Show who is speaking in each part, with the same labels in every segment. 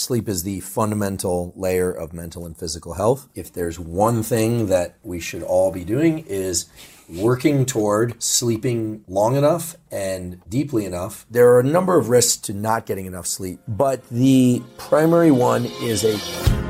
Speaker 1: sleep is the fundamental layer of mental and physical health. If there's one thing that we should all be doing is working toward sleeping long enough and deeply enough. There are a number of risks to not getting enough sleep, but the primary one is a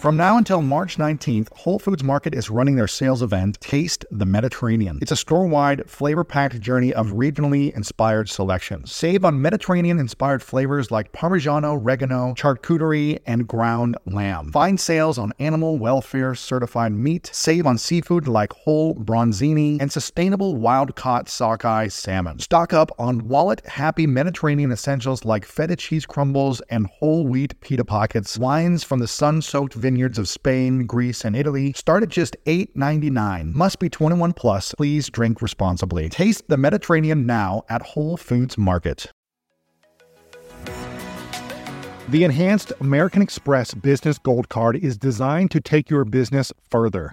Speaker 2: From now until March 19th, Whole Foods Market is running their sales event, Taste the Mediterranean. It's a store wide, flavor packed journey of regionally inspired selections. Save on Mediterranean inspired flavors like Parmigiano, Reggiano, charcuterie, and ground lamb. Find sales on animal welfare certified meat. Save on seafood like whole bronzini and sustainable wild caught sockeye salmon. Stock up on wallet happy Mediterranean essentials like feta cheese crumbles and whole wheat pita pockets. Wines from the sun soaked vineyards of Spain, Greece, and Italy start at just $8.99. Must be 21 plus. Please drink responsibly. Taste the Mediterranean now at Whole Foods Market. The enhanced American Express Business Gold Card is designed to take your business further.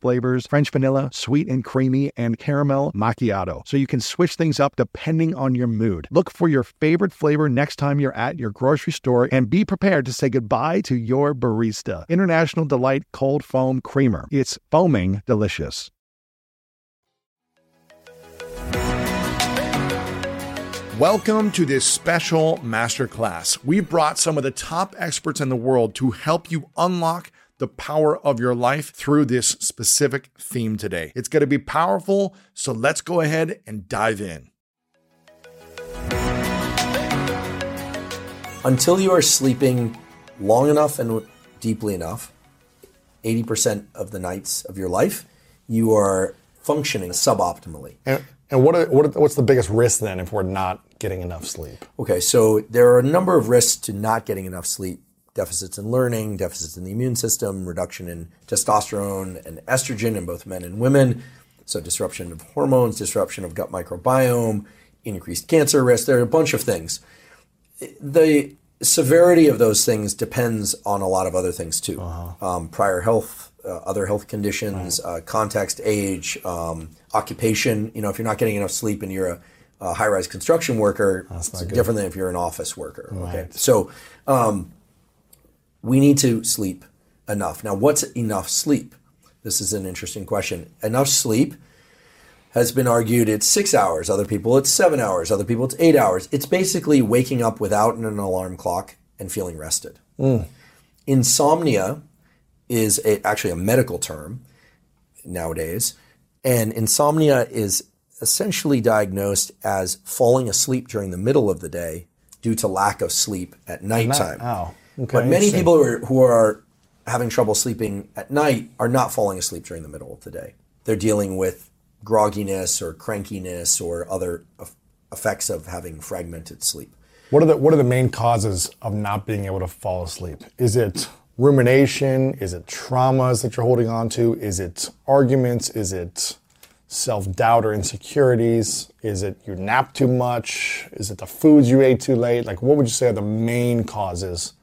Speaker 2: flavors French vanilla, sweet and creamy, and caramel macchiato. So you can switch things up depending on your mood. Look for your favorite flavor next time you're at your grocery store and be prepared to say goodbye to your barista. International Delight Cold Foam Creamer. It's foaming delicious. Welcome to this special masterclass. We've brought some of the top experts in the world to help you unlock the power of your life through this specific theme today. It's going to be powerful, so let's go ahead and dive in.
Speaker 1: until you are sleeping long enough and deeply enough, 80% of the nights of your life, you are functioning suboptimally.
Speaker 3: And, and what, are, what are, what's the biggest risk then if we're not getting enough sleep?
Speaker 1: Okay, so there are a number of risks to not getting enough sleep deficits in learning, deficits in the immune system, reduction in testosterone and estrogen in both men and women, so disruption of hormones, disruption of gut microbiome, increased cancer risk. There are a bunch of things. The severity of those things depends on a lot of other things too. Um, prior health, uh, other health conditions, uh, context, age, um, occupation. You know, if you're not getting enough sleep and you're a, a high-rise construction worker, it's different than if you're an office worker. Okay, so um, we need to sleep enough. Now, what's enough sleep? This is an interesting question. Enough sleep has been argued it's six hours. Other people it's seven hours. Other people it's eight hours. It's basically waking up without an alarm clock and feeling rested. Insomnia is a, actually a medical term nowadays, and insomnia is essentially diagnosed as falling asleep during the middle of the day due to lack of sleep at nighttime.
Speaker 3: Oh, okay.
Speaker 1: But many people who are, who are having trouble sleeping at night are not falling asleep during the middle of the day. They're dealing with grogginess or crankiness or other effects of having fragmented sleep.
Speaker 3: What are the what are the main causes of not being able to fall asleep? Is it rumination? Is it traumas that you're holding on to? Is it arguments? Is it self-doubt or insecurities? Is it you nap too much? Is it the foods you ate too late? Like what would you say are the main causes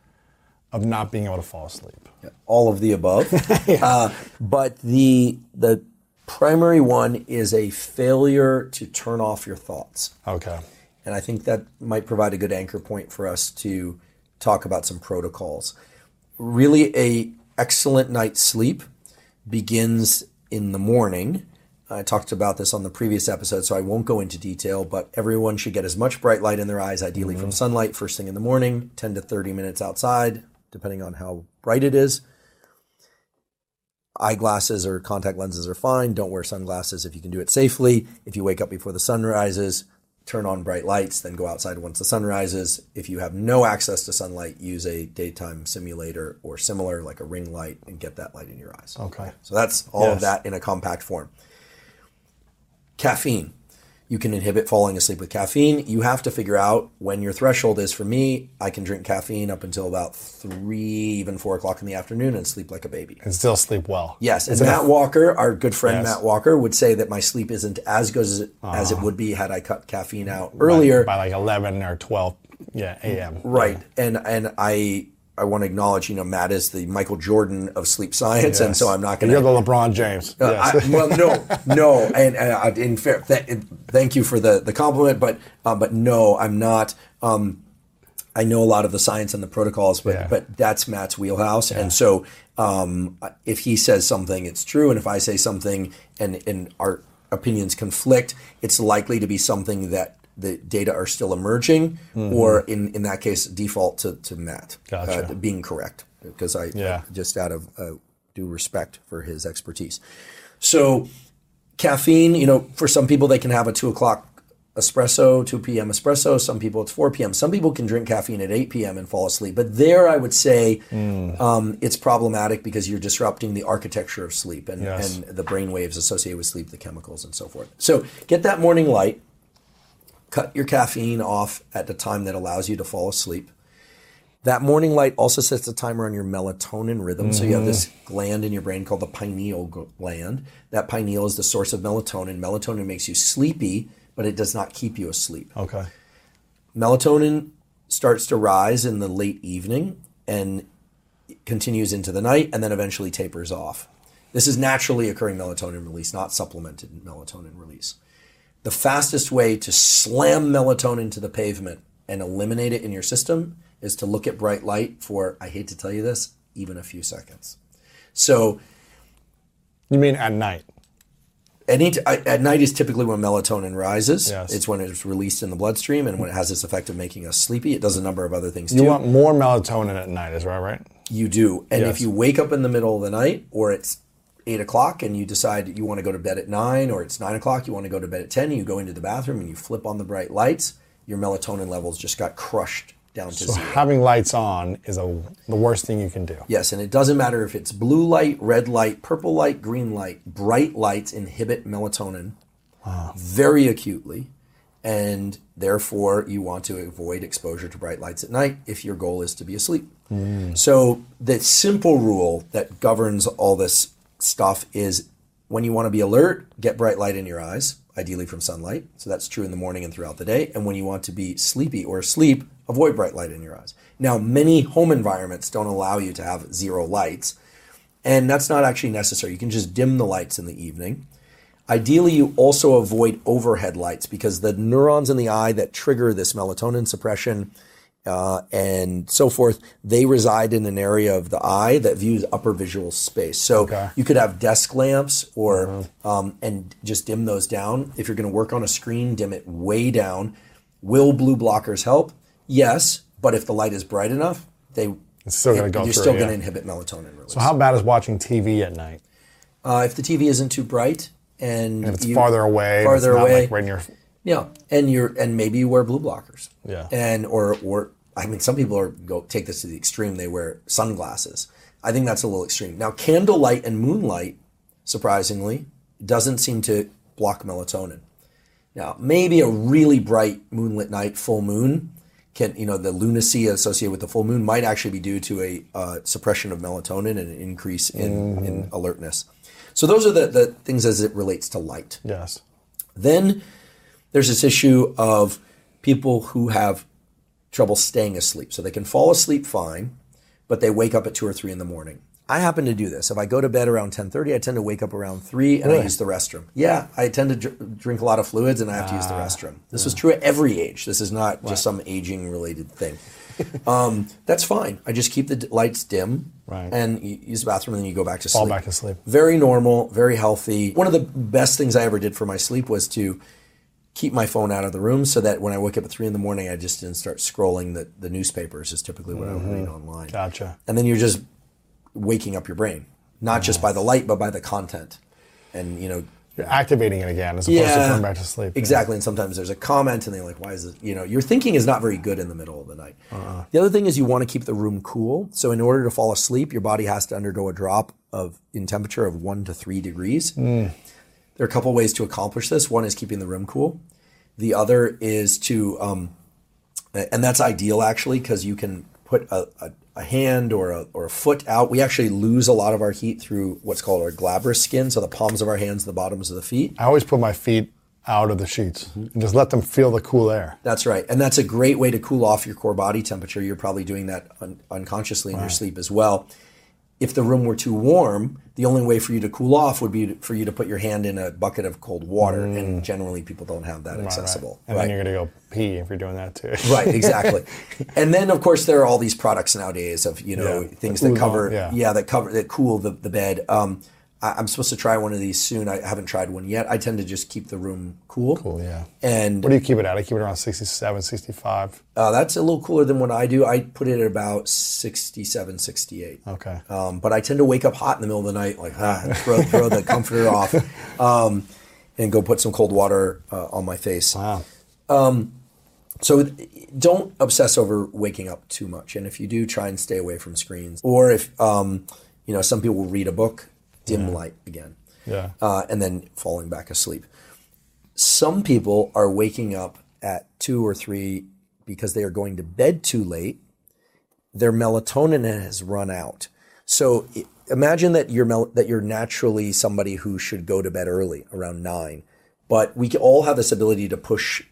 Speaker 3: of not being able to fall asleep?
Speaker 1: all of the above. uh, but the the primary one is a failure to turn off your thoughts.
Speaker 3: Okay.
Speaker 1: And I think that might provide a good anchor point for us to talk about some protocols. Really, a excellent night's sleep begins in the morning. I talked about this on the previous episode, so I won't go into detail, but everyone should get as much bright light in their eyes, ideally from sunlight, first thing in the morning, 10 to 30 minutes outside, depending on how bright it is. Eyeglasses or contact lenses are fine. Don't wear sunglasses if you can do it safely. If you wake up before the sun rises, turn on bright lights, then go outside once the sun rises. If you have no access to sunlight, use a daytime simulator or similar, like a ring light, and get that light in your eyes.
Speaker 3: Okay.
Speaker 1: So that's all of that in a compact form. Caffeine. You can inhibit falling asleep with caffeine. You have to figure out when your threshold is. For me, I can drink caffeine up until about three, even four o'clock in the afternoon and sleep like a baby.
Speaker 3: And still sleep well.
Speaker 1: Yes, and
Speaker 3: Is it a-
Speaker 1: Matt Walker, our good friend
Speaker 3: Yes.
Speaker 1: Matt Walker, would say that my sleep isn't as good as it, as it ah. would be had I cut caffeine out earlier.
Speaker 3: by like 11 or 12 yeah, a.m.
Speaker 1: Right, and and I I want to acknowledge, you know, Matt is the Michael Jordan of sleep science, and so I'm not going to.
Speaker 3: You're the LeBron James.
Speaker 1: Uh,
Speaker 3: yes.
Speaker 1: I, well, no, no, and, and in fair, th- thank you for the the compliment, but um, but no, I'm not. Um, I know a lot of the science and the protocols, but
Speaker 3: Yeah.
Speaker 1: but that's Matt's wheelhouse, and so um, if he says something, it's true, and if I say something, and and our opinions conflict, it's likely to be something that the data are still emerging, or in in that case, default to to Matt uh, being correct, because I
Speaker 3: Yeah.
Speaker 1: just out of uh, due respect for his expertise. So caffeine, you know, for some people they can have a two o'clock espresso, 2 p.m. espresso. Some people it's 4 p.m. Some people can drink caffeine at 8 p.m. and fall asleep. But there, I would say um, it's problematic because you're disrupting the architecture of sleep and,
Speaker 3: Yes.
Speaker 1: and the brain waves associated with sleep, the chemicals, and so forth. So get that morning light. Cut your caffeine off at the time that allows you to fall asleep. That morning light also sets a timer on your melatonin rhythm. So you have this mm-hmm. gland in your brain called the pineal gland. That pineal is the source of melatonin. Melatonin makes you sleepy, but it does not keep you asleep.
Speaker 3: okay.
Speaker 1: Melatonin starts to rise in the late evening and continues into the night and then eventually tapers off. This is naturally occurring melatonin release, not supplemented melatonin release. The fastest way to slam melatonin to the pavement and eliminate it in your system is to look at bright light for, I hate to tell you this, even a few seconds. So
Speaker 3: You mean at night?
Speaker 1: Any t- at night is typically when melatonin rises.
Speaker 3: Yes.
Speaker 1: It's when it's released in the bloodstream and when it has this effect of making us sleepy. It does a number of other things
Speaker 3: You
Speaker 1: too.
Speaker 3: want more melatonin at night, is that right?
Speaker 1: You do. And
Speaker 3: Yes.
Speaker 1: if you wake up in the middle of the night or it's eight o'clock and you decide you want to go to bed at nine or it's nine o'clock, you want to go to bed at 10, and you go into the bathroom and you flip on the bright lights, your melatonin levels just got crushed down to
Speaker 3: So
Speaker 1: zero.
Speaker 3: having lights on is a, the worst thing you can do.
Speaker 1: Yes, and it doesn't matter if it's blue light, red light, purple light, green light. Bright lights inhibit melatonin very acutely, and therefore you want to avoid exposure to bright lights at night if your goal is to be asleep. Mm. So the simple rule that governs all this stuff is when you want to be alert, get bright light in your eyes, ideally from sunlight. So that's true in the morning and throughout the day. And when you want to be sleepy or asleep, avoid bright light in your eyes. Now, many home environments don't allow you to have zero lights, and that's not actually necessary. You can just dim the lights in the evening. Ideally, you also avoid overhead lights because the neurons in the eye that trigger this melatonin suppression uh, and so forth, they reside in an area of the eye that views upper visual space. So
Speaker 3: Okay.
Speaker 1: you could have desk lamps or um, and just dim those down. If you're going to work on a screen, dim it way down. Will blue blockers help? Yes, but if the light is bright enough, they
Speaker 3: It's still gonna go
Speaker 1: You're
Speaker 3: through,
Speaker 1: still
Speaker 3: yeah.
Speaker 1: going to inhibit melatonin release.
Speaker 3: So how bad is watching TV at night?
Speaker 1: Uh, if the TV isn't too bright and
Speaker 3: If it's
Speaker 1: you-
Speaker 3: farther away,
Speaker 1: farther
Speaker 3: it's not
Speaker 1: away,
Speaker 3: like right in your
Speaker 1: yeah, and you're and maybe you wear blue blockers.
Speaker 3: Yeah.
Speaker 1: And or or I mean, some people are go take this to the extreme. They wear sunglasses. I think that's a little extreme. Now, candlelight and moonlight, surprisingly, doesn't seem to block melatonin. Now, maybe a really bright moonlit night, full moon, can you know the lunacy associated with the full moon might actually be due to a uh, suppression of melatonin and an increase in, in alertness. So those are the, the things as it relates to light.
Speaker 3: Yes.
Speaker 1: Then there's this issue of people who have trouble staying asleep. So they can fall asleep fine, but they wake up at two or three in the morning. I happen to do this. If I go to bed around 10:30, I tend to wake up around 3 and I use the restroom. Yeah, I tend to dr- drink a lot of fluids and I have to use the restroom. This is true at every age. This is not just some aging related thing. um, that's fine. I just keep the d- lights dim
Speaker 3: Right.
Speaker 1: and use the bathroom and then you go back to
Speaker 3: Fall
Speaker 1: sleep.
Speaker 3: back to sleep.
Speaker 1: Very normal, very healthy. One of the best things I ever did for my sleep was to keep my phone out of the room so that when I wake up at three in the morning, I just didn't start scrolling the, the newspapers is typically what I would read mm-hmm. online.
Speaker 3: Gotcha.
Speaker 1: And then you're just waking up your brain, not just by the light, but by the content. And, you know,
Speaker 3: You're activating it again as opposed to going back to sleep.
Speaker 1: Exactly. And sometimes there's a comment and they're like, why is it, you know, your thinking is not very good in the middle of the night. Uh-uh. The other thing is you want to keep the room cool. So in order to fall asleep, your body has to undergo a drop of in temperature of one to three degrees. Mm. There are a couple ways to accomplish this. One is keeping the room cool. The other is to, um, and that's ideal actually because you can put a, a, a hand or a, or a foot out. We actually lose a lot of our heat through what's called our glabrous skin, so the palms of our hands, the bottoms of the feet.
Speaker 3: I always put my feet out of the sheets
Speaker 1: Mm-hmm.
Speaker 3: and just let them feel the cool air.
Speaker 1: That's right. And that's a great way to cool off your core body temperature. You're probably doing that un- unconsciously in your sleep as well. If the room were too warm, the only way for you to cool off would be to, for you to put your hand in a bucket of cold water. And generally, people don't have that accessible.
Speaker 3: And then you're going to go pee if you're doing that too.
Speaker 1: Right, exactly. and then of course there are all these products nowadays of you know
Speaker 3: Yeah.
Speaker 1: things that cover
Speaker 3: yeah.
Speaker 1: that cover that cool the, the bed. Um, I, I'm supposed to try one of these soon. I haven't tried one yet. I tend to just keep the room cool.
Speaker 3: Cool, yeah.
Speaker 1: And
Speaker 3: What do you keep it at? I keep it around 67, 65.
Speaker 1: uh, that's a little cooler than what I do. I put it at about 67, 68.
Speaker 3: Okay.
Speaker 1: Um, but I tend to wake up hot in the middle of the night, like ah, throw, throw the comforter off, um, and go put some cold water uh, on my face.
Speaker 3: Wow.
Speaker 1: So don't obsess over waking up too much. And if you do, try and stay away from screens. Or if, um, you know, some people will read a book, dim light again,
Speaker 3: Yeah.
Speaker 1: uh, and then falling back asleep. Some people are waking up at two or three because they are going to bed too late. Their melatonin has run out. So imagine that you're mel- that you're naturally somebody who should go to bed early, around nine. But we all have this ability to push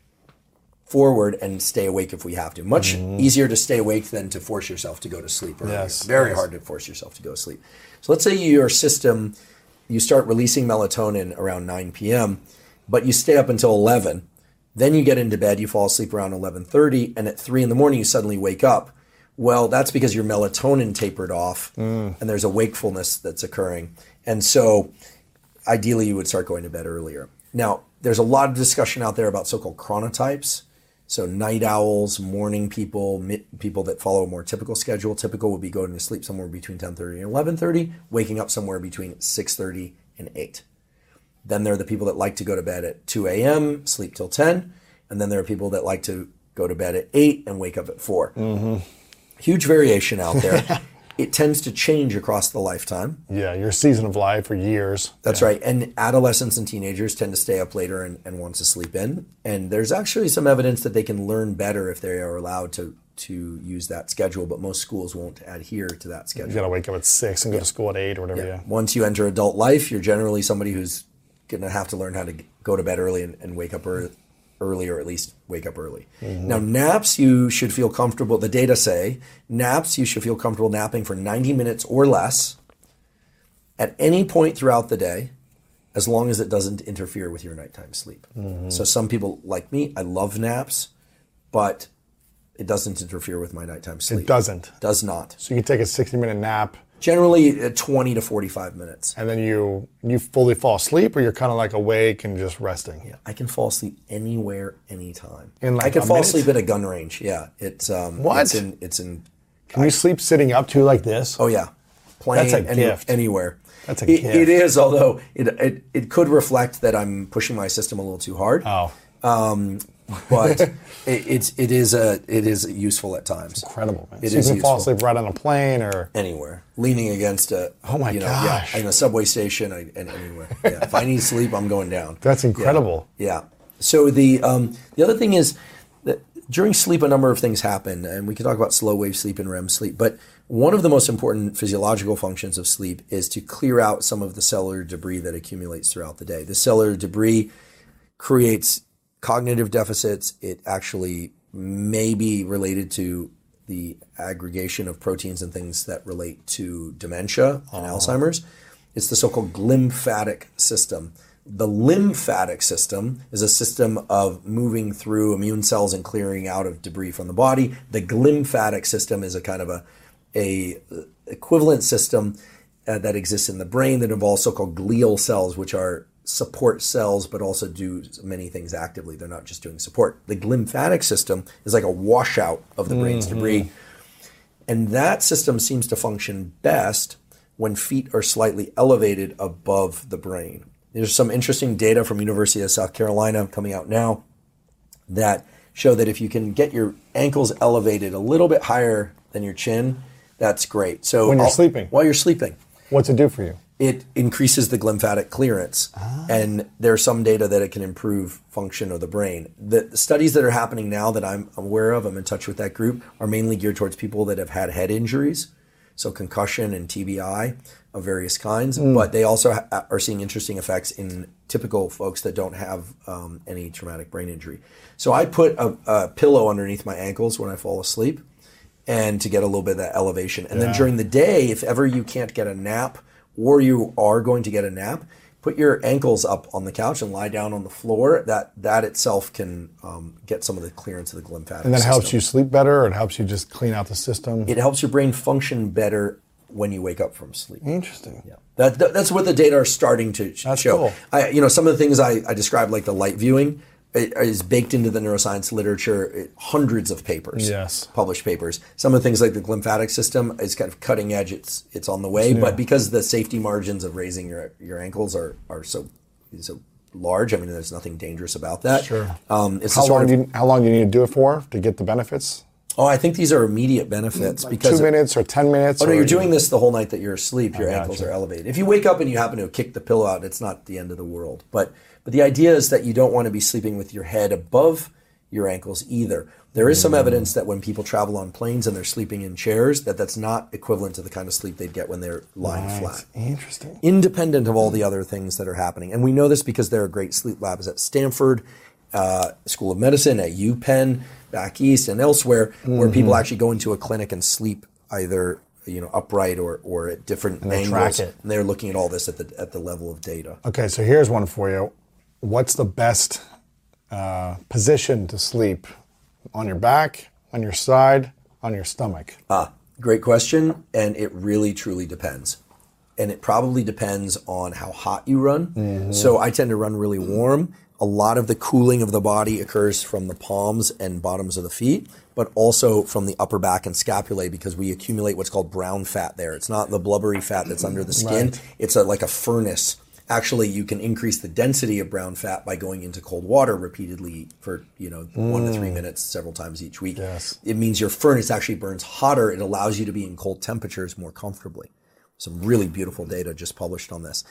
Speaker 1: forward and stay awake if we have to. Much mm-hmm. easier to stay awake than to force yourself to go to sleep.
Speaker 3: Yes,
Speaker 1: Very
Speaker 3: yes.
Speaker 1: hard to force yourself to go to sleep. So let's say your system, you start releasing melatonin around 9 p.m., but you stay up until 11. Then you get into bed, you fall asleep around 11:30, and at 3 in the morning you suddenly wake up. Well, that's because your melatonin tapered off mm. and there's a wakefulness that's occurring. And so ideally you would start going to bed earlier. Now, there's a lot of discussion out there about so-called chronotypes. So night owls, morning people, people that follow a more typical schedule. Typical would be going to sleep somewhere between 10:30 and 11:30, waking up somewhere between 6:30 and 8. Then there are the people that like to go to bed at 2 a.m., sleep till 10, and then there are people that like to go to bed at 8 and wake up at 4. Mm-hmm. Huge variation out there. it tends to change across the lifetime.
Speaker 3: Yeah, your season of life for years.
Speaker 1: That's right. And adolescents and teenagers tend to stay up later and, and want to sleep in. And there's actually some evidence that they can learn better if they are allowed to to use that schedule, but most schools won't adhere to that schedule.
Speaker 3: You
Speaker 1: schedule.
Speaker 3: got to wake up at six and go to school at eight or whatever. Yeah.
Speaker 1: Once you enter adult life, you're generally somebody who's going to have to learn how to go to bed early and, and wake up ear- early, or at least wake up early. Mm-hmm. Now, naps, you should feel comfortable. The data say naps, you should feel comfortable napping for 90 minutes or less at any point throughout the day, as long as it doesn't interfere with your nighttime sleep. Mm-hmm. So, some people like me, I love naps, but it doesn't interfere with my nighttime sleep.
Speaker 3: It doesn't.
Speaker 1: Does not.
Speaker 3: So you can take a 60 minute nap
Speaker 1: Generally, uh, 20 to 45 minutes.
Speaker 3: and then you you fully fall asleep or you're kind of like awake and just resting.
Speaker 1: Yeah, I can fall asleep anywhere, anytime.
Speaker 3: In like
Speaker 1: I can fall
Speaker 3: minute?
Speaker 1: asleep at a gun range. Yeah, it's um,
Speaker 3: What?
Speaker 1: It's in. It's in.
Speaker 3: Can you sleep sitting up too like this?
Speaker 1: Oh yeah, plane.
Speaker 3: That's a
Speaker 1: any-
Speaker 3: gift.
Speaker 1: Anywhere.
Speaker 3: That's a
Speaker 1: It-
Speaker 3: gift.
Speaker 1: It is, although it, it it could reflect that I'm pushing my system a little too hard.
Speaker 3: Oh.
Speaker 1: But it, it's it is a it is useful at times.
Speaker 3: Incredible, man.
Speaker 1: It
Speaker 3: so
Speaker 1: is
Speaker 3: you can fall asleep right on a plane or
Speaker 1: Anywhere, leaning against a
Speaker 3: Oh my
Speaker 1: you know,
Speaker 3: gosh.
Speaker 1: yeah, in a subway station and anywhere. Yeah. if I need sleep, I'm going down.
Speaker 3: That's incredible.
Speaker 1: Yeah. So the um, the other thing is that during sleep, a number of things happen, and we can talk about slow wave sleep and REM sleep. But one of the most important physiological functions of sleep is to clear out some of the cellular debris that accumulates throughout the day. The cellular debris creates cognitive deficits. It actually may be related to the aggregation of proteins and things that relate to dementia and Alzheimer's. It's the so-called lymphatic system. The lymphatic system is a system of moving through immune cells and clearing out of debris from the body. The glymphatic system is a kind of a, a equivalent system uh, that exists in the brain that involves so-called glial cells, which are support cells, but also do many things actively. They're not just doing support. The glymphatic system is like a washout of the brain's debris. Mm-hmm. And that system seems to function best when feet are slightly elevated above the brain. There's some interesting data from University of South Carolina coming out now that show that if you can get your ankles elevated a little bit higher than your chin, that's great. So
Speaker 3: When you're
Speaker 1: I'll-
Speaker 3: sleeping?
Speaker 1: while you're sleeping,
Speaker 3: what's it do for you?
Speaker 1: It increases the glymphatic clearance. And there's some data that it can improve function of the brain. The, studies that are happening now that I'm aware of, I'm in touch with that group, are mainly geared towards people that have had head injuries, so concussion and TBI of various kinds. But they also ha- are seeing interesting effects in typical folks that don't have um, any traumatic brain injury. So I put a, a pillow underneath my ankles when I fall asleep and to get a little bit of that elevation. And then during the day, if ever you can't get a nap or you are going to get a nap, put your ankles up on the couch and lie down on the floor. That that itself can um, get some of the clearance of the glymphatic.
Speaker 3: And that helps you sleep better. Or it helps you just clean out the system.
Speaker 1: It helps your brain function better when you wake up from sleep.
Speaker 3: Interesting.
Speaker 1: Yeah. That, that- that's what the data are starting to
Speaker 3: That's
Speaker 1: show.
Speaker 3: cool.
Speaker 1: I, you know, some of the things I, I described, like the light viewing, is baked into the neuroscience literature. Hundreds of papers,
Speaker 3: Yes.
Speaker 1: published papers. Some of the things like the glymphatic system is kind of cutting edge. It's it's on the way, but because the safety margins of raising your your ankles are are so so large, I mean, there's nothing dangerous about that.
Speaker 3: Sure.
Speaker 1: Um, it's
Speaker 3: How long
Speaker 1: of-
Speaker 3: do you, how long do you need to do it for to get the benefits?
Speaker 1: oh, I think these are immediate benefits because
Speaker 3: Two minutes or ten minutes?
Speaker 1: Oh no, you're doing this the whole night that you're asleep. Your
Speaker 3: gotcha.
Speaker 1: ankles are elevated. If you wake up and you happen to kick the pillow out, it's not the end of the world. But but the idea is that you don't want to be sleeping with your head above your ankles either. There is some
Speaker 3: Mm.
Speaker 1: evidence that when people travel on planes and they're sleeping in chairs, that that's not equivalent to the kind of sleep they'd get when they're lying flat
Speaker 3: Interesting.
Speaker 1: independent of all the other things that are happening. And we know this because there are great sleep labs at Stanford, uh, School of Medicine, at UPenn, back east, and elsewhere, where people
Speaker 3: Mm-hmm.
Speaker 1: actually go into a clinic and sleep either you know upright or, or at different
Speaker 3: they
Speaker 1: angles.
Speaker 3: track it.
Speaker 1: And they're looking at all this at the at the level of data.
Speaker 3: Okay, so here's one for you. What's the best uh, position to sleep? On your back, on your side, on your stomach?
Speaker 1: Ah, great question, and it really truly depends. And it probably depends on how hot you run. So I tend to run really warm. A lot of the cooling of the body occurs from the palms and bottoms of the feet, but also from the upper back and scapulae because we accumulate what's called brown fat there. It's not the blubbery fat that's under the skin.
Speaker 3: Right.
Speaker 1: It's a, like a furnace. Actually, you can increase the density of brown fat by going into cold water repeatedly for you know one to three mm. minutes several times each week.
Speaker 3: Yes.
Speaker 1: It means your furnace actually burns hotter. It allows you to be in cold temperatures more comfortably. Some really beautiful data just published on this.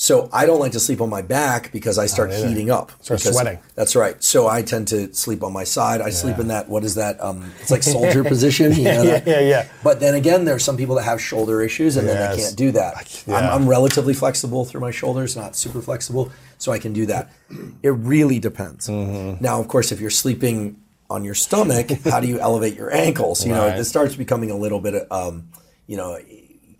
Speaker 1: So I don't like to sleep on my back because I start heating up.
Speaker 3: Start sweating.
Speaker 1: That's right. So I tend to sleep on my side. I sleep in that. What is that? Um, it's like soldier position. You know
Speaker 3: Yeah, yeah, yeah.
Speaker 1: But then again, there are some people that have shoulder issues and then they can't do that.
Speaker 3: yeah.
Speaker 1: I'm, I'm relatively flexible through my shoulders, not super flexible, so I can do that. It really depends.
Speaker 3: Mm-hmm.
Speaker 1: Now, of course, if you're sleeping on your stomach, how do you elevate your ankles? You know, it starts becoming a little bit, um, you know,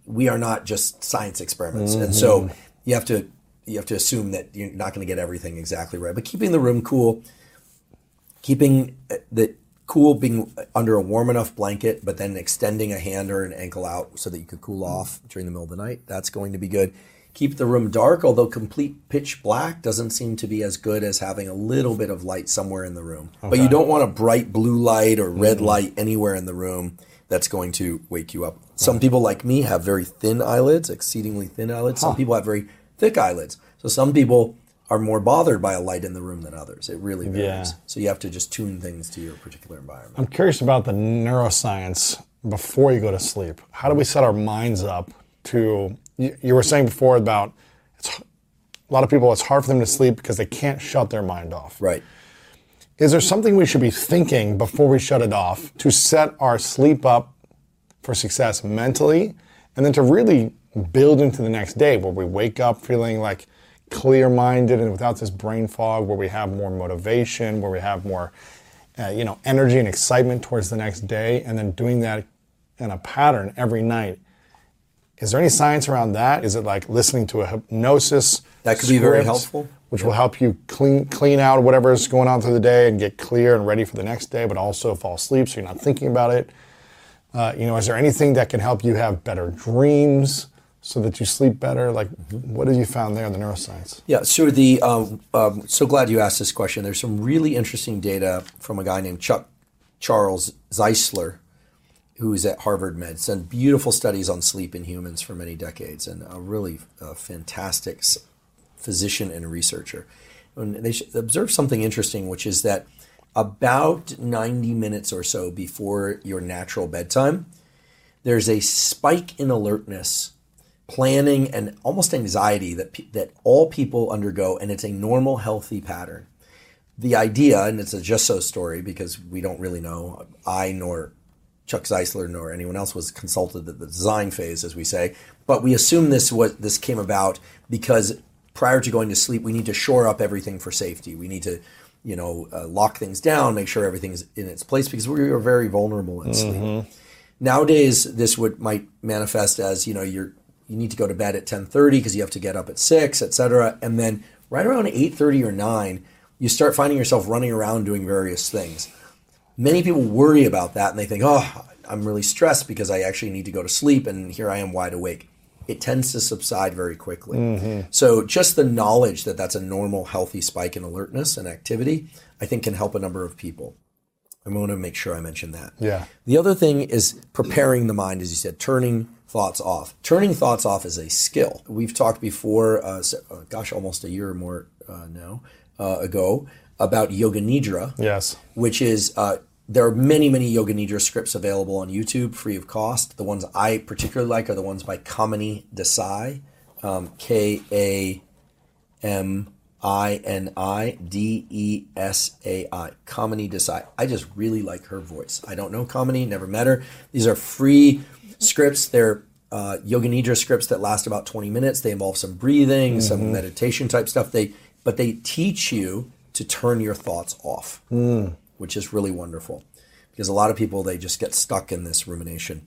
Speaker 1: we are not just science experiments, and so
Speaker 3: Mm-hmm.
Speaker 1: You have to you have to assume that you're not going to get everything exactly right. But keeping the room cool, keeping uh, the cool being under a warm enough blanket, but then extending a hand or an ankle out so that you could cool off during the middle of the night. That's going to be good. Keep the room dark, although complete pitch black doesn't seem to be as good as having a little bit of light somewhere in the room. But you don't want a bright blue light or red light anywhere in the room that's going to wake you up. Some people like me have very thin eyelids, exceedingly thin eyelids. Some people have very thick eyelids. So some people are more bothered by a light in the room than others. It really varies.
Speaker 4: Yeah.
Speaker 1: So you have to just tune things to your particular environment.
Speaker 4: I'm curious about the neuroscience before you go to sleep. How do we set our minds up to? You, you were saying before about it's a lot of people. It's hard for them to sleep because they can't shut their mind off.
Speaker 1: Right.
Speaker 4: Is there something we should be thinking before we shut it off to set our sleep up for success mentally, and then to really build into the next day where we wake up feeling like clear-minded and without this brain fog, where we have more motivation, where we have more, uh, you know, energy and excitement towards the next day, and then doing that in a pattern every night. Is there any science around that? Is it like listening to a hypnosis?
Speaker 1: That could be very helpful.
Speaker 4: Which will help you clean clean out whatever is going on through the day and get clear and ready for the next day, but also fall asleep so you're not thinking about it. Uh, you know, is there anything that can help you have better dreams so that you sleep better? Like, what have you found there in the neuroscience?
Speaker 1: Yeah, so the um, um, so glad you asked this question. There's some really interesting data from a guy named Chuck Charles Czeisler, who's at Harvard Med, done beautiful studies on sleep in humans for many decades, and a really uh, fantastic physician and researcher. And they observed something interesting, which is that about 90 minutes or so before your natural bedtime, there's a spike in alertness planning and almost anxiety that pe- that all people undergo, and it's a normal, healthy pattern. The idea, and it's a just so story because we don't really know. I nor Chuck Czeisler nor anyone else was consulted at the design phase, as we say, but we assume this was this came about because prior to going to sleep, we need to shore up everything for safety. We need to, you know, uh, lock things down, make sure everything's in its place because we are very vulnerable in sleep. Nowadays, this would might manifest as you know you're you need to go to bed at 10:30 because you have to get up at 6, etc. And then right around 8:30 or 9, you start finding yourself running around doing various things. Many people worry about that and they think, "Oh, I'm really stressed because I actually need to go to sleep and here I am wide awake." It tends to subside very quickly. Mm-hmm. So just the knowledge that that's a normal healthy spike in alertness and activity, I think can help a number of people. I want to make sure I mention that.
Speaker 4: Yeah.
Speaker 1: The other thing is preparing the mind, as you said, turning thoughts off. Turning thoughts off is a skill. We've talked before, uh, uh, gosh, almost a year or more uh, now uh, ago, about yoga nidra,
Speaker 4: Yes.
Speaker 1: which is uh, there are many, many yoga nidra scripts available on YouTube, free of cost. The ones I particularly like are the ones by Kamini Desai, um, K A M I N I D E S A I. Kamini Desai. I just really like her voice. I don't know Kamini, never met her. These are free scripts. They're uh, yoga nidra scripts that last about 20 minutes. They involve some breathing, some meditation type stuff. They but they teach you to turn your thoughts off, which is really wonderful. Because a lot of people they just get stuck in this rumination.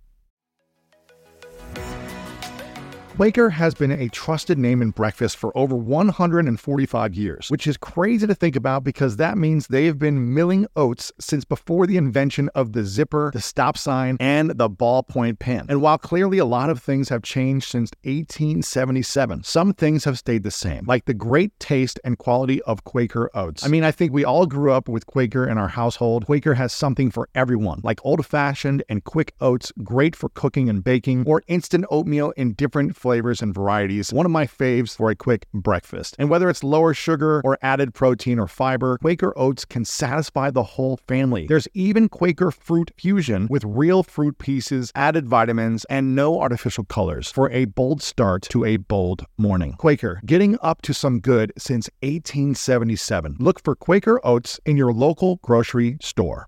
Speaker 5: Quaker has been a trusted name in breakfast for over 145 years, which is crazy to think about because that means they have been milling oats since before the invention of the zipper, the stop sign, and the ballpoint pen. And while clearly a lot of things have changed since 1877, some things have stayed the same, like the great taste and quality of Quaker oats. I mean, I think we all grew up with Quaker in our household. Quaker has something for everyone, like old fashioned and quick oats, great for cooking and baking, or instant oatmeal in different flavors
Speaker 2: flavors and varieties, one of my faves for a quick breakfast. And whether it's lower sugar or added protein or fiber, Quaker Oats can satisfy the whole family. There's even Quaker Fruit Fusion with real fruit pieces, added vitamins, and no artificial colors for a bold start to a bold morning. Quaker, getting up to some good since 1877. Look for Quaker Oats in your local grocery store.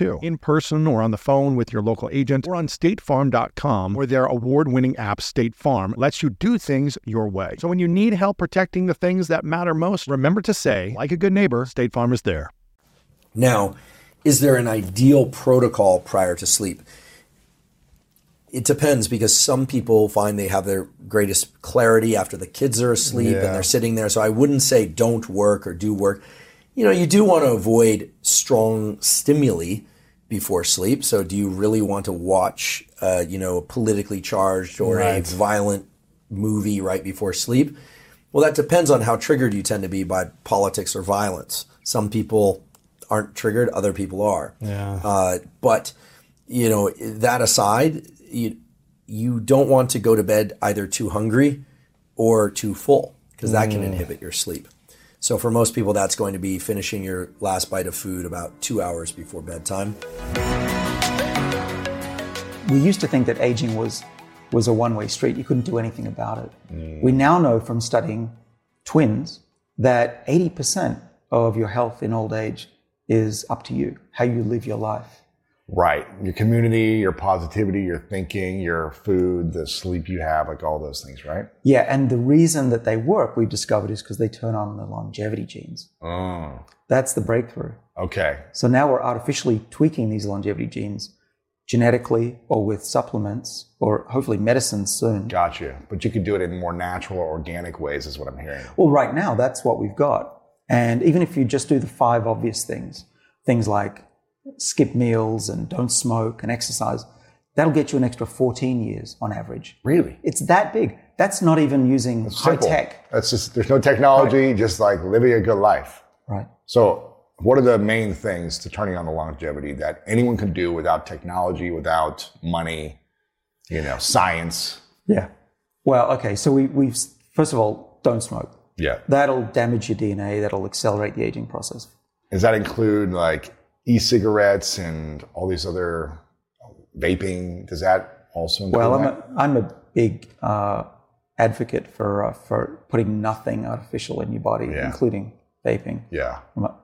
Speaker 2: too, in person or on the phone with your local agent or on statefarm.com, where their award winning app, State Farm, lets you do things your way. So when you need help protecting the things that matter most, remember to say, like a good neighbor, State Farm is there.
Speaker 1: Now, is there an ideal protocol prior to sleep? It depends because some people find they have their greatest clarity after the kids are asleep yeah. and they're sitting there. So I wouldn't say don't work or do work. You know, you do want to avoid strong stimuli before sleep. So, do you really want to watch, uh, you know, a politically charged or right. a violent movie right before sleep? Well, that depends on how triggered you tend to be by politics or violence. Some people aren't triggered, other people are.
Speaker 3: Yeah.
Speaker 1: Uh, but you know, that aside, you you don't want to go to bed either too hungry or too full because that mm. can inhibit your sleep. So for most people, that's going to be finishing your last bite of food about two hours before bedtime.
Speaker 6: We used to think that aging was was a one-way street. You couldn't do anything about it. Mm. We now know from studying twins that 80% of your health in old age is up to you, how you live your life.
Speaker 3: Right. Your community, your positivity, your thinking, your food, the sleep you have, like all those things, right?
Speaker 6: Yeah. And the reason that they work, we've discovered, is because they turn on the longevity genes.
Speaker 3: Oh.
Speaker 6: That's the breakthrough.
Speaker 3: Okay.
Speaker 6: So now we're artificially tweaking these longevity genes genetically or with supplements or hopefully medicines soon.
Speaker 3: Gotcha. But you could do it in more natural organic ways, is what I'm hearing.
Speaker 6: Well, right now, that's what we've got. And even if you just do the five obvious things, things like skip meals and don't smoke and exercise, that'll get you an extra 14 years on average.
Speaker 3: Really?
Speaker 6: It's that big. That's not even using That's high simple. tech.
Speaker 3: That's just, there's no technology, right. just like living a good life.
Speaker 6: Right.
Speaker 3: So, what are the main things to turning on the longevity that anyone can do without technology, without money, you know, science?
Speaker 6: Yeah. Well, okay. So, we, we've, first of all, don't smoke.
Speaker 3: Yeah.
Speaker 6: That'll damage your DNA, that'll accelerate the aging process.
Speaker 3: Does that include like e-cigarettes and all these other vaping. Does that also include
Speaker 6: well, I'm
Speaker 3: that?
Speaker 6: a, I'm a big uh, advocate for uh, for putting nothing artificial in your body, yeah. including vaping.
Speaker 3: Yeah.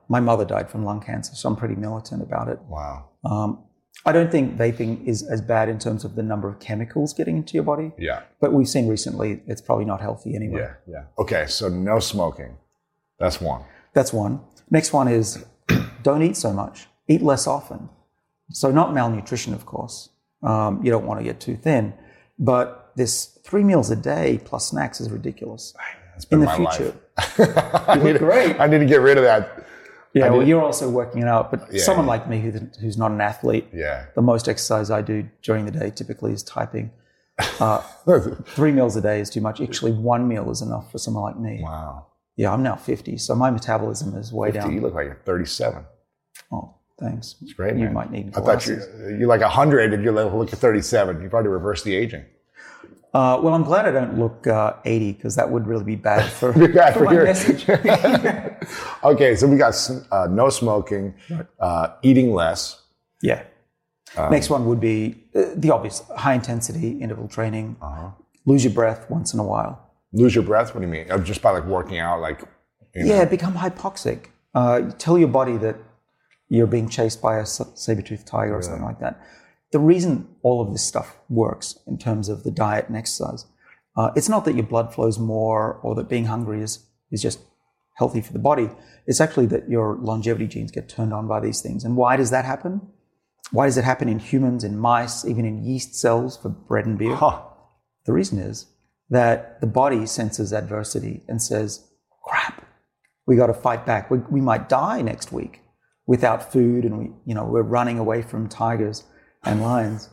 Speaker 6: My mother died from lung cancer, so I'm pretty militant about it.
Speaker 3: Wow.
Speaker 6: Um, I don't think vaping is as bad in terms of the number of chemicals getting into your body.
Speaker 3: Yeah.
Speaker 6: But we've seen recently it's probably not healthy anyway.
Speaker 3: Yeah, yeah. Okay, so no smoking. That's one.
Speaker 6: That's one. Next one is don't eat so much, eat less often. So, not malnutrition, of course. Um, you don't want to get too thin, but this three meals a day plus snacks is ridiculous.
Speaker 3: In the future,
Speaker 6: I, need, great.
Speaker 3: I need to get rid of that.
Speaker 6: Yeah, well, you're also working it out, but yeah, someone yeah. like me who, who's not an athlete,
Speaker 3: yeah.
Speaker 6: the most exercise I do during the day typically is typing. Uh, three meals a day is too much. Actually, one meal is enough for someone like me.
Speaker 3: Wow.
Speaker 6: Yeah, I'm now 50, so my metabolism is way 50, down.
Speaker 3: You look like you're 37.
Speaker 6: Oh, thanks.
Speaker 3: It's great.
Speaker 6: You
Speaker 3: man.
Speaker 6: might need
Speaker 3: glasses. I thought you you're like 100 and you look at 37. You've already reversed the aging.
Speaker 6: Uh, well, I'm glad I don't look uh, 80 because that would really be bad for, be bad for, for my your... message.
Speaker 3: okay, so we got uh, no smoking, uh, eating less.
Speaker 6: Yeah. Um, Next one would be uh, the obvious high intensity interval training. Uh-huh. Lose your breath once in a while.
Speaker 3: Lose your breath? What do you mean? Uh, just by like working out, like.
Speaker 6: You know. Yeah, become hypoxic. Uh, tell your body that you're being chased by a saber-toothed tiger or something like that. The reason all of this stuff works in terms of the diet and exercise, uh, it's not that your blood flows more or that being hungry is, is just healthy for the body. It's actually that your longevity genes get turned on by these things. And why does that happen? Why does it happen in humans, in mice, even in yeast cells for bread and beer?
Speaker 3: Huh.
Speaker 6: The reason is that the body senses adversity and says, crap, we got to fight back. We, we might die next week without food and we, you know, we're running away from tigers and lions.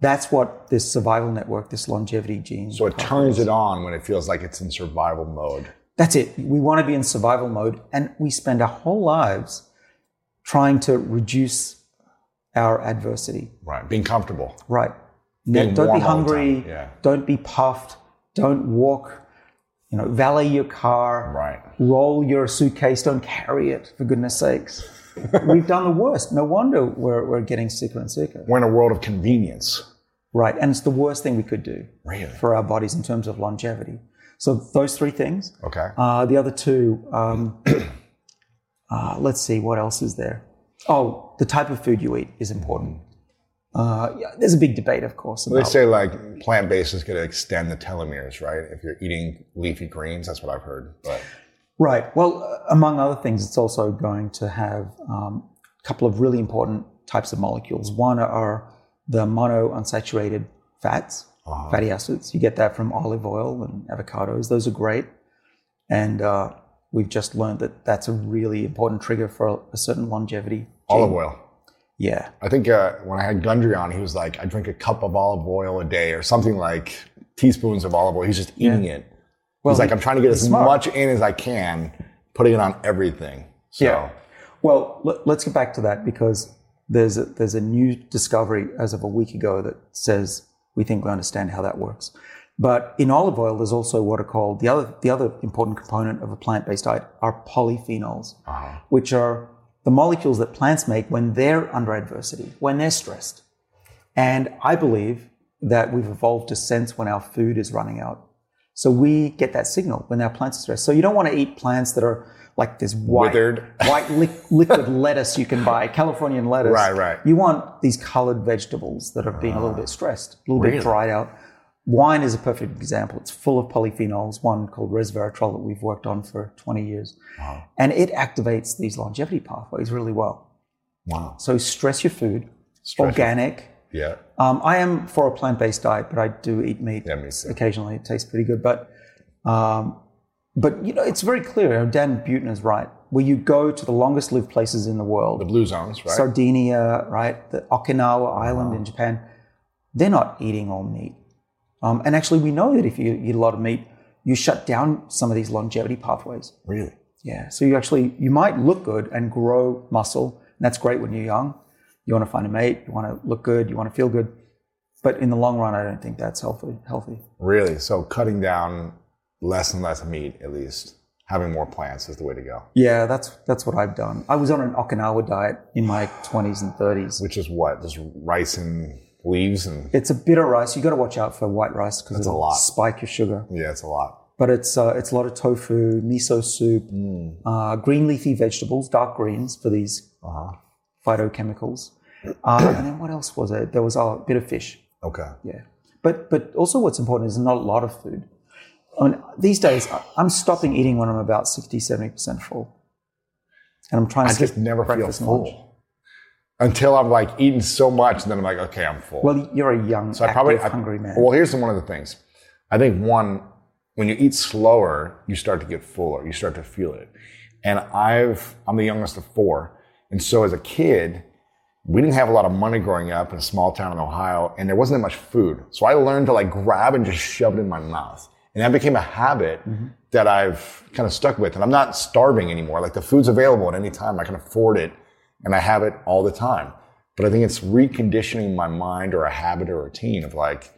Speaker 6: That's what this survival network, this longevity gene.
Speaker 3: So it turns it on when it feels like it's in survival mode.
Speaker 6: That's it. We want to be in survival mode and we spend our whole lives trying to reduce our adversity.
Speaker 3: Right. Being comfortable.
Speaker 6: Right.
Speaker 3: Being
Speaker 6: don't be
Speaker 3: warm all the
Speaker 6: hungry.
Speaker 3: yeah.
Speaker 6: Don't be puffed. Don't walk. You know, valet your car.
Speaker 3: Right.
Speaker 6: Roll your suitcase. Don't carry it, for goodness sakes. We've done the worst. No wonder we're, we're getting sicker and sicker.
Speaker 3: We're in a world of convenience.
Speaker 6: Right. And it's the worst thing we could do
Speaker 3: Really?
Speaker 6: for our bodies in terms of longevity. So those three things.
Speaker 3: Okay.
Speaker 6: Uh, the other two, um, uh, let's see, what else is there? Oh, the type of food you eat is important. Uh, yeah, there's a big debate, of course.
Speaker 3: They say like plant based is going to extend the telomeres, right? If you're eating leafy greens, that's what I've heard. But
Speaker 6: right. Well, uh, among other things, it's also going to have um, a couple of really important types of molecules. One are the monounsaturated fats, fatty acids. You get that from olive oil and avocados. Those are great. And uh, we've just learned that that's a really important trigger for a, a certain longevity.
Speaker 3: olive oil.
Speaker 6: Yeah.
Speaker 3: I think uh, when I had Gundry on, he was like, I drink a cup of olive oil a day or something like teaspoons of olive oil. He's just eating it.
Speaker 6: Well,
Speaker 3: He's like, I'm trying to get as
Speaker 6: smart.
Speaker 3: much in as I can, putting it on everything. So,
Speaker 6: Yeah. Well, let, let's get back to that because there's a, there's a new discovery as of a week ago that says we think we understand how that works. But in olive oil, there's also what are called the other the other important component of a plant-based diet are polyphenols, uh-huh. which are the molecules that plants make when they're under adversity, when they're stressed. And I believe that we've evolved to sense when our food is running out. So we get that signal when our plants are stressed. So you don't want to eat plants that are like this white,
Speaker 3: Withered.
Speaker 6: white li- liquid lettuce you can buy, Californian lettuce.
Speaker 3: Right, right.
Speaker 6: You want these colored vegetables that are being a little bit ah, stressed, a little
Speaker 3: Really?
Speaker 6: bit dried out. Wine is a perfect example. It's full of polyphenols, one called resveratrol that we've worked on for 20 years. And it activates these longevity pathways really well.
Speaker 3: wow.
Speaker 6: So stress your food,
Speaker 3: Stress
Speaker 6: organic.
Speaker 3: Yeah.
Speaker 6: Um, I am for a plant-based diet, but I do eat meat
Speaker 3: Yeah, me
Speaker 6: occasionally. It tastes pretty good, but um, but you know it's very clear. Dan Buettner is right. Where you go to the longest lived places in the world,
Speaker 3: The blue zones, right?
Speaker 6: Sardinia, right, the Okinawa Island in Japan, they're not eating all meat. Um, and actually, we know that if you eat a lot of meat, you shut down some of these longevity pathways.
Speaker 3: really?
Speaker 6: Yeah. So you actually you might look good and grow muscle, and that's great when you're young. You want to find a mate, you want to look good, you want to feel good. But in the long run, I don't think that's healthy. Healthy.
Speaker 3: Really? So cutting down less and less meat, at least. Having more plants is the way to go.
Speaker 6: Yeah, that's that's what I've done. I was on an Okinawa diet in my 20s and 30s.
Speaker 3: Which is what? Just rice and leaves and
Speaker 6: It's a bit of rice. You got to watch out for white rice because
Speaker 3: That's a
Speaker 6: it'll
Speaker 3: lot.
Speaker 6: spike your sugar.
Speaker 3: yeah, it's a lot.
Speaker 6: But it's uh, it's a lot of tofu, miso soup,
Speaker 3: Mm.
Speaker 6: uh, green leafy vegetables, dark greens for these
Speaker 3: Uh-huh.
Speaker 6: Phytochemicals. Uh, and then what else was it? There was a bit of fish.
Speaker 3: Okay.
Speaker 6: Yeah. But but also what's important is not a lot of food. I mean, these days, I- I'm stopping eating when I'm about 60, 70% full. And I'm trying to
Speaker 3: I just never feel
Speaker 6: and lunch.
Speaker 3: full. Until I'm like eating so much, and then I'm like, okay, I'm full.
Speaker 6: Well, you're a young,
Speaker 3: So I
Speaker 6: active,
Speaker 3: probably I-
Speaker 6: hungry man.
Speaker 3: Well, here's one of the things. I think one, when you eat slower, you start to get fuller. You start to feel it. And I've I'm the youngest of four, and so as a kid, we didn't have a lot of money growing up in a small town in Ohio, and there wasn't that much food. So I learned to like grab and just shove it in my mouth, and that became a habit that I've kind of stuck with. And I'm not starving anymore. Like the food's available at any time. I can afford it, and I have it all the time. But I think it's reconditioning my mind or a habit or a routine of like,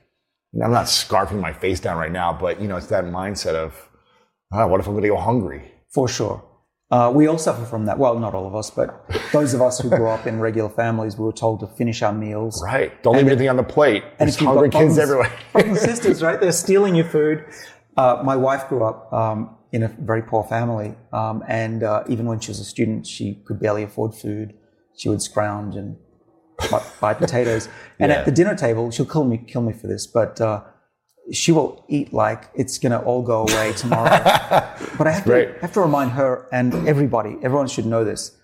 Speaker 3: I'm not scarfing my face down right now, but you know, it's that mindset of, ah, what if I'm going to go hungry?
Speaker 6: For sure. Uh, we all suffer from that. Well, not all of us, but those of us who grew up in regular families, we were told to finish our meals.
Speaker 3: Right. Don't leave anything on the plate.
Speaker 6: And
Speaker 3: There's hungry kids everywhere.
Speaker 6: brothers and sisters, right? They're stealing your food. Uh, my wife grew up um, in a very poor family, um, and uh, even when she was a student, she could barely afford food. She would scrounge and buy, buy potatoes. And
Speaker 3: Yeah.
Speaker 6: at the dinner table, she'll kill me, kill me for this, but uh, she will eat like it's going to all go away tomorrow. but I have to,
Speaker 3: Great.
Speaker 6: have to remind her and everybody, everyone should know this.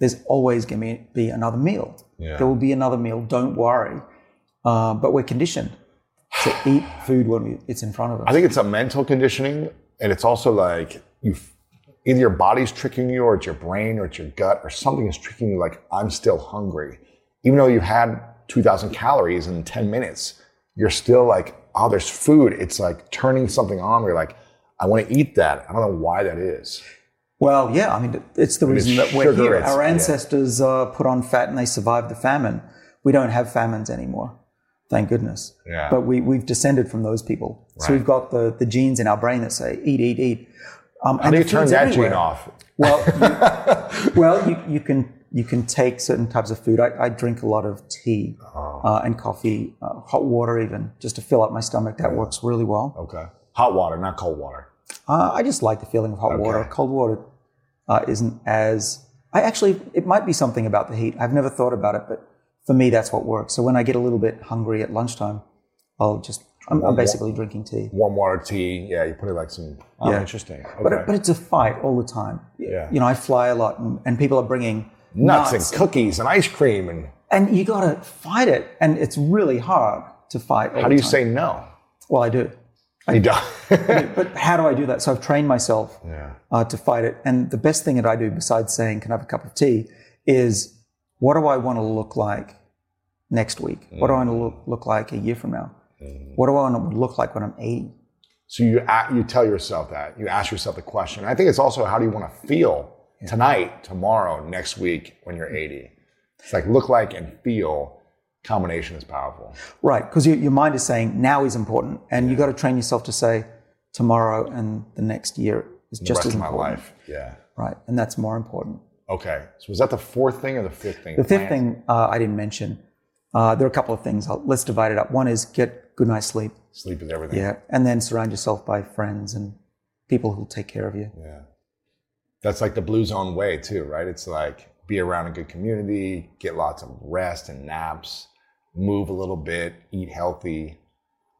Speaker 6: there's always going to be another meal.
Speaker 3: Yeah.
Speaker 6: There will be another meal. Don't worry. Uh, but we're conditioned to eat food when we, it's in front of us.
Speaker 3: I think it's a mental conditioning, and it's also like you, either your body's tricking you, or it's your brain, or it's your gut, or something is tricking you. Like I'm still hungry, even though you've had 2,000 calories in 10 minutes. You're still like, oh, there's food. It's like turning something on. We're like, I want to eat that. I don't know why that is.
Speaker 6: Well, yeah, I mean, it's the reason
Speaker 3: it's
Speaker 6: that we're here. Our
Speaker 3: yeah.
Speaker 6: ancestors uh, put on fat and they survived the famine. We don't have famines anymore, thank goodness.
Speaker 3: Yeah.
Speaker 6: But we, we've descended from those people. So we've got the, the genes in our brain that say, eat, eat, eat. Um,
Speaker 3: How do you turn that gene off?
Speaker 6: Well, you, well, you, you can you can take certain types of food. I, I drink a lot of tea
Speaker 3: Oh.
Speaker 6: Uh, and coffee, uh, hot water even, just to fill up my stomach. That works really well.
Speaker 3: Okay. Hot water, not cold water.
Speaker 6: Uh, I just like the feeling of hot water. Cold water uh, isn't as. I actually, it might be something about the heat. I've never thought about it, but for me, that's what works. So when I get a little bit hungry at lunchtime, I'll just. I'm, I'm basically drinking tea.
Speaker 3: Warm water tea. Yeah, you put it like some. Oh,
Speaker 6: Yeah.
Speaker 3: interesting. Okay.
Speaker 6: But, but it's a fight all the time.
Speaker 3: Yeah.
Speaker 6: You know, I fly a lot, and, and people are bringing
Speaker 3: nuts,
Speaker 6: nuts
Speaker 3: and cookies and ice cream and
Speaker 6: and you got to fight it, and it's really hard to fight.
Speaker 3: how do you
Speaker 6: time.
Speaker 3: say no?
Speaker 6: Well, I do,
Speaker 3: You don't.
Speaker 6: but how do I do that? So I've trained myself
Speaker 3: yeah.
Speaker 6: uh, to fight it, and the best thing that I do, besides saying "Can I have a cup of tea," is what do I want to look like next week? What do I want to look, look like a year from now? What do I want to look like when I'm 80?
Speaker 3: So you you tell yourself that you ask yourself the question. I think it's also how do you want to feel tonight, tomorrow, next week when you're 80. It's like look like and feel combination is powerful.
Speaker 6: Right, because your, your mind is saying now is important, and you got to train yourself to say tomorrow and the next year is
Speaker 3: The
Speaker 6: just
Speaker 3: rest
Speaker 6: as
Speaker 3: of my
Speaker 6: important.
Speaker 3: life. Yeah.
Speaker 6: Right, and that's more important.
Speaker 3: Okay. So was that the fourth thing or the fifth thing?
Speaker 6: The fifth thing uh, I didn't mention, uh, there are a couple of things. I'll, let's divide it up. One is get good night's sleep,
Speaker 3: Sleep is everything.
Speaker 6: yeah, and then surround yourself by friends and people who'll take care of you.
Speaker 3: Yeah. That's like the blue zone way too, right? It's like be around a good community, get lots of rest and naps, move a little bit, eat healthy,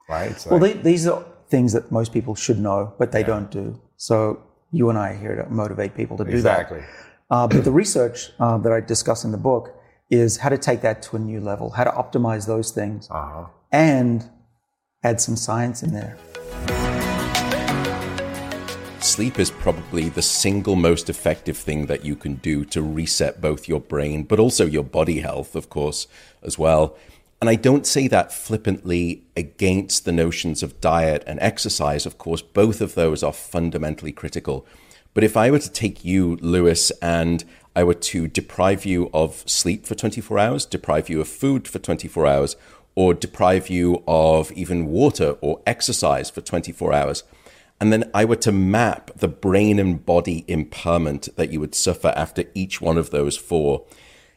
Speaker 3: right? It's
Speaker 6: Well,
Speaker 3: like,
Speaker 6: the- these are things that most people should know, but they don't do. So you and I are here to motivate people to do
Speaker 3: exactly.
Speaker 6: that. Uh, but the research uh, that I discuss in the book is how to take that to a new level, how to optimize those things,
Speaker 3: Uh-huh.
Speaker 6: and add some science in there.
Speaker 7: Sleep is probably the single most effective thing that you can do to reset both your brain, but also your body health, of course, as well. And I don't say that flippantly against the notions of diet and exercise. Of course, both of those are fundamentally critical. But if I were to take you, Lewis, and I were to deprive you of sleep for 24 hours, deprive you of food for 24 hours, or deprive you of even water or exercise for 24 hours, and then I were to map the brain and body impairment that you would suffer after each one of those four,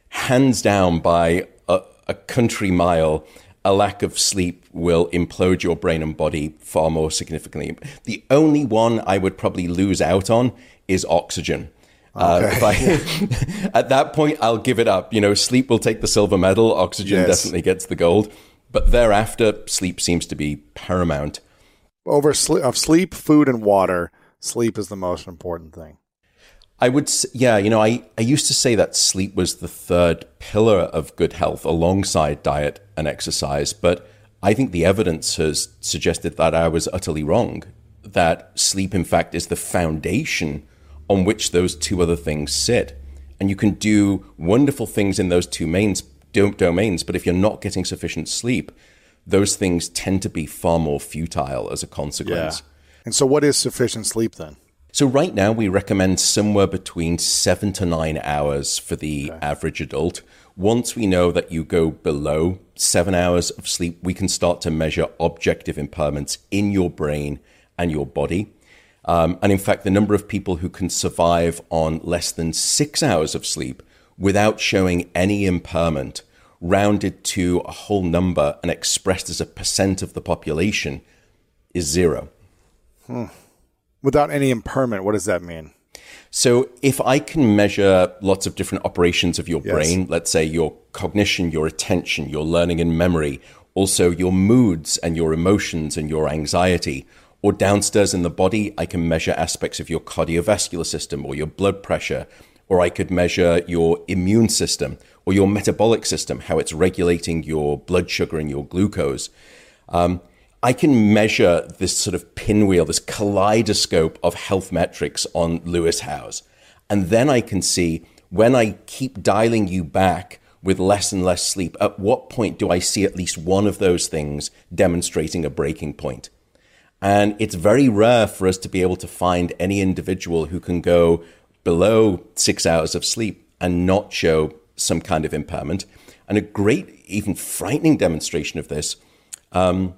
Speaker 7: hands down by a, a country mile, a lack of sleep will implode your brain and body far more significantly. The only one I would probably lose out on is oxygen. Uh, I, at that point, I'll give it up. You know, sleep will take the silver medal. Oxygen
Speaker 3: Yes.
Speaker 7: definitely gets the gold. But thereafter, sleep seems to be paramount.
Speaker 2: Over sle- of sleep, food, and water, sleep is the most important thing.
Speaker 7: I would, yeah, you know, I, I used to say that sleep was the third pillar of good health alongside diet and exercise, but I think the evidence has suggested that I was utterly wrong. That sleep, in fact, is the foundation on which those two other things sit. And you can do wonderful things in those two mains, domains, but if you're not getting sufficient sleep, those things tend to be far more futile as a consequence.
Speaker 2: And so, what is sufficient sleep then?
Speaker 7: So right now we recommend somewhere between seven to nine hours for the average adult. Once we know that you go below seven hours of sleep, we can start to measure objective impairments in your brain and your body. Um, and in fact, the number of people who can survive on less than six hours of sleep without showing any impairment, rounded to a whole number and expressed as a percent of the population, is zero. Hmm.
Speaker 2: Without any impairment, what does that mean?
Speaker 7: So, if I can measure lots of different operations of your
Speaker 2: Yes.
Speaker 7: brain, let's say your cognition, your attention, your learning and memory, also your moods and your emotions and your anxiety, or downstairs in the body, I can measure aspects of your cardiovascular system or your blood pressure or I could measure your immune system or your metabolic system, how it's regulating your blood sugar and your glucose. Um, I can measure this sort of pinwheel, this kaleidoscope of health metrics on Lewis Howes. And then I can see when I keep dialing you back with less and less sleep, at what point do I see at least one of those things demonstrating a breaking point? And it's very rare for us to be able to find any individual who can go below six hours of sleep and not show some kind of impairment. And a great, even frightening demonstration of this um,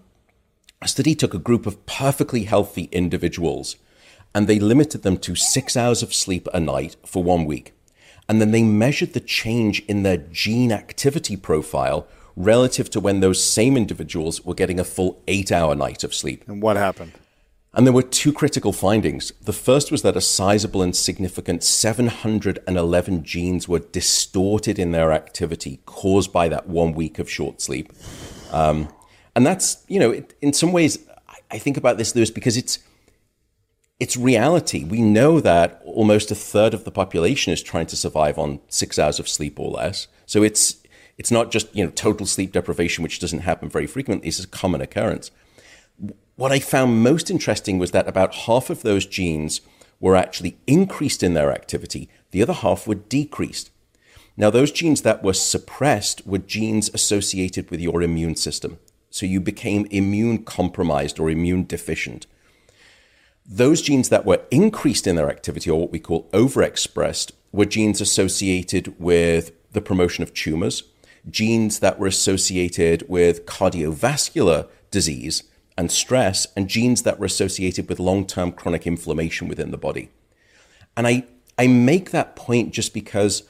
Speaker 7: a study took a group of perfectly healthy individuals and they limited them to six hours of sleep a night for one week. And then they measured the change in their gene activity profile relative to when those same individuals were getting a full eight hour night of sleep.
Speaker 2: And what happened?
Speaker 7: And there were two critical findings. The first was that a sizable and significant 711 genes were distorted in their activity caused by that one week of short sleep. Um, and that's you know it, in some ways I think about this Lewis because it's it's reality. We know that almost a third of the population is trying to survive on six hours of sleep or less. So it's it's not just you know total sleep deprivation, which doesn't happen very frequently. It's a common occurrence. What I found most interesting was that about half of those genes were actually increased in their activity. The other half were decreased. Now, those genes that were suppressed were genes associated with your immune system. So you became immune compromised or immune deficient. Those genes that were increased in their activity, or what we call overexpressed, were genes associated with the promotion of tumors, genes that were associated with cardiovascular disease and stress, and genes that were associated with long term chronic inflammation within the body. And I, I make that point just because,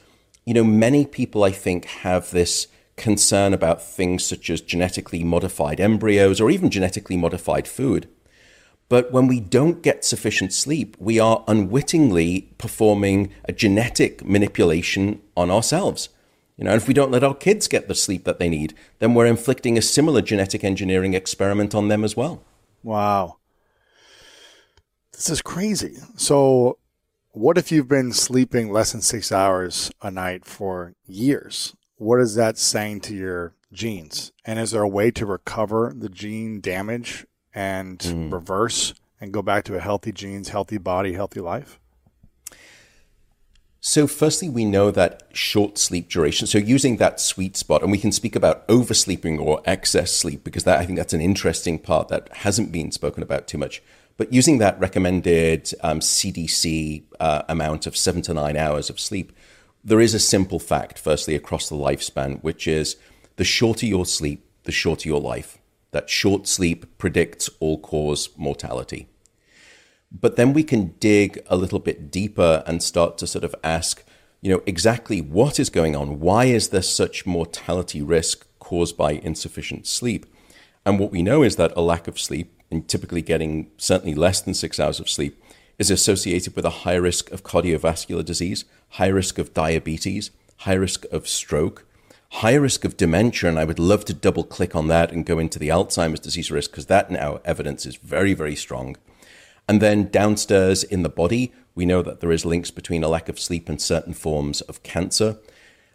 Speaker 7: you know, many people I think have this concern about things such as genetically modified embryos or even genetically modified food. But when we don't get sufficient sleep, we are unwittingly performing a genetic manipulation on ourselves. You know, and if we don't let our kids get the sleep that they need, then we're inflicting a similar genetic engineering experiment on them as well.
Speaker 2: Wow. This is crazy. So, what if you've been sleeping less than six hours a night for years? what is that saying to your genes? And is there a way to recover the gene damage and mm. reverse and go back to a healthy genes, healthy body, healthy life?
Speaker 7: So, firstly, we know that short sleep duration. So, using that sweet spot, and we can speak about oversleeping or excess sleep because that I think that's an interesting part that hasn't been spoken about too much. But using that recommended um, CDC uh, amount of seven to nine hours of sleep, there is a simple fact, firstly, across the lifespan, which is the shorter your sleep, the shorter your life. That short sleep predicts all cause mortality. But then we can dig a little bit deeper and start to sort of ask, you know, exactly what is going on? Why is there such mortality risk caused by insufficient sleep? And what we know is that a lack of sleep, and typically getting certainly less than six hours of sleep, is associated with a high risk of cardiovascular disease, high risk of diabetes, high risk of stroke, high risk of dementia. And I would love to double click on that and go into the Alzheimer's disease risk because that now evidence is very, very strong. And then downstairs in the body, we know that there is links between a lack of sleep and certain forms of cancer.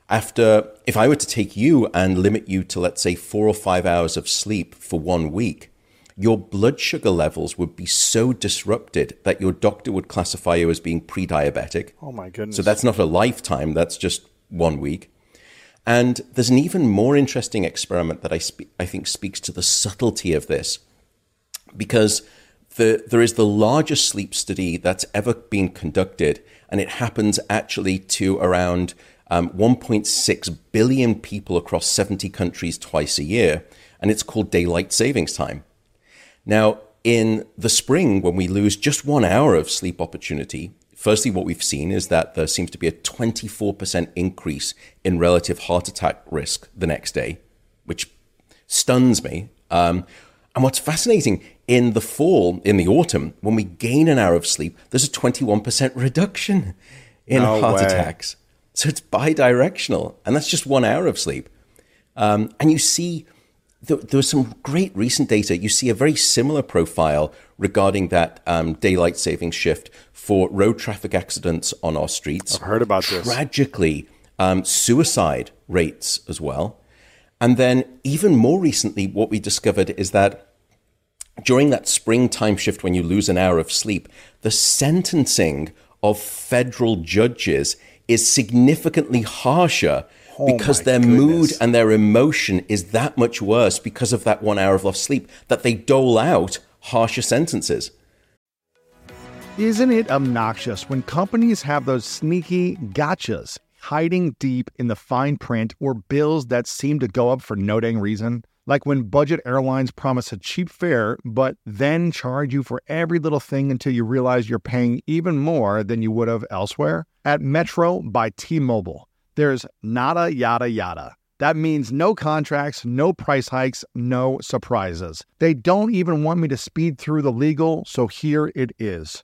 Speaker 7: After, if I were to take you and limit you to, let's say, four or five hours of sleep for one week, your blood sugar levels would be so disrupted that your doctor would classify you as being pre diabetic.
Speaker 2: Oh, my goodness.
Speaker 7: So that's not a lifetime, that's just one week. And there's an even more interesting experiment that I, spe- I think speaks to the subtlety of this because the, there is the largest sleep study that's ever been conducted, and it happens actually to around um, 1.6 billion people across 70 countries twice a year, and it's called daylight savings time. Now, in the spring, when we lose just one hour of sleep opportunity, firstly, what we've seen is that there seems to be a 24% increase in relative heart attack risk the next day, which stuns me. Um, and what's fascinating in the fall, in the autumn, when we gain an hour of sleep, there's a 21% reduction in no heart way. attacks. So it's bi directional, and that's just one hour of sleep. Um, and you see there, there, was some great recent data. You see a very similar profile regarding that um, daylight saving shift for road traffic accidents on our streets.
Speaker 2: I've heard about this.
Speaker 7: Tragically, um, suicide rates as well. And then, even more recently, what we discovered is that during that spring time shift when you lose an hour of sleep, the sentencing of federal judges is significantly harsher oh because their goodness. mood and their emotion is that much worse because of that one hour of lost sleep that they dole out harsher sentences.
Speaker 2: Isn't it obnoxious when companies have those sneaky gotchas hiding deep in the fine print or bills that seem to go up for no dang reason? Like when budget airlines promise a cheap fare, but then charge you for every little thing until you realize you're paying even more than you would have elsewhere? At Metro by T Mobile, there's nada yada yada. That means no contracts, no price hikes, no surprises. They don't even want me to speed through the legal, so here it is.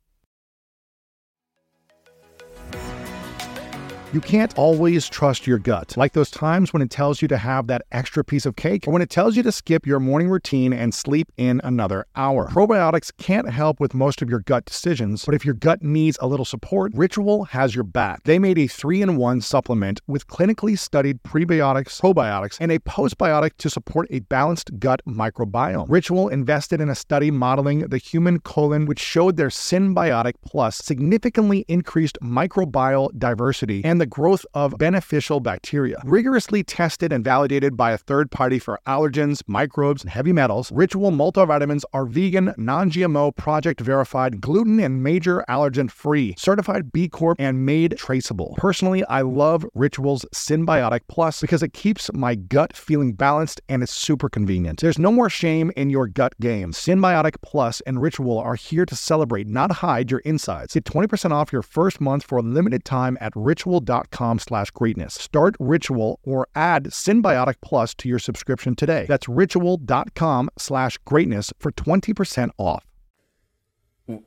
Speaker 2: You can't always trust your gut, like those times when it tells you to have that extra piece of cake or when it tells you to skip your morning routine and sleep in another hour. Probiotics can't help with most of your gut decisions, but if your gut needs a little support, Ritual has your back. They made a three in one supplement with clinically studied prebiotics, probiotics, and a postbiotic to support a balanced gut microbiome. Ritual invested in a study modeling the human colon, which showed their Synbiotic Plus significantly increased microbial diversity and the growth of beneficial bacteria. Rigorously tested and validated by a third party for allergens, microbes, and heavy metals, Ritual multivitamins are vegan, non GMO, project verified, gluten and major allergen free, certified B Corp, and made traceable. Personally, I love Ritual's Synbiotic Plus because it keeps my gut feeling balanced and it's super convenient. There's no more shame in your gut game. Synbiotic Plus and Ritual are here to celebrate, not hide your insides. Get 20% off your first month for a limited time at ritual.com ritual.com slash greatness. Start Ritual or add Synbiotic Plus to your subscription today. That's ritual.com slash greatness for 20% off.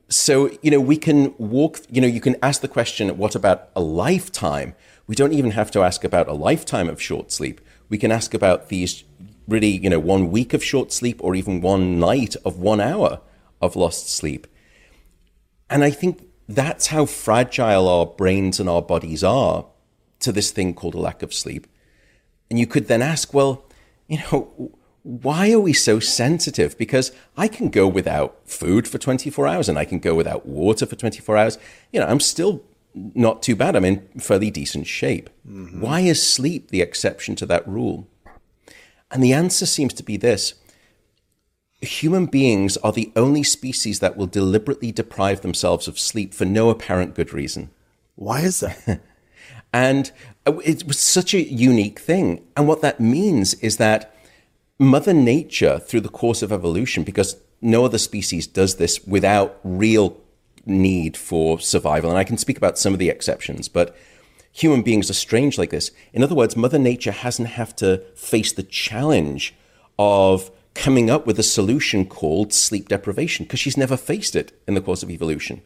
Speaker 7: So, you know, we can walk, you know, you can ask the question, what about a lifetime? We don't even have to ask about a lifetime of short sleep. We can ask about these really, you know, one week of short sleep or even one night of one hour of lost sleep. And I think that's how fragile our brains and our bodies are to this thing called a lack of sleep. And you could then ask, well, you know, why are we so sensitive? Because I can go without food for 24 hours and I can go without water for 24 hours. You know, I'm still not too bad. I'm in fairly decent shape. Mm-hmm. Why is sleep the exception to that rule? And the answer seems to be this human beings are the only species that will deliberately deprive themselves of sleep for no apparent good reason.
Speaker 2: Why is that?
Speaker 7: and uh, it was such a unique thing. And what that means is that Mother Nature, through the course of evolution, because no other species does this without real need for survival, and I can speak about some of the exceptions, but human beings are strange like this. In other words, Mother Nature hasn't have to face the challenge of coming up with a solution called sleep deprivation because she's never faced it in the course of evolution.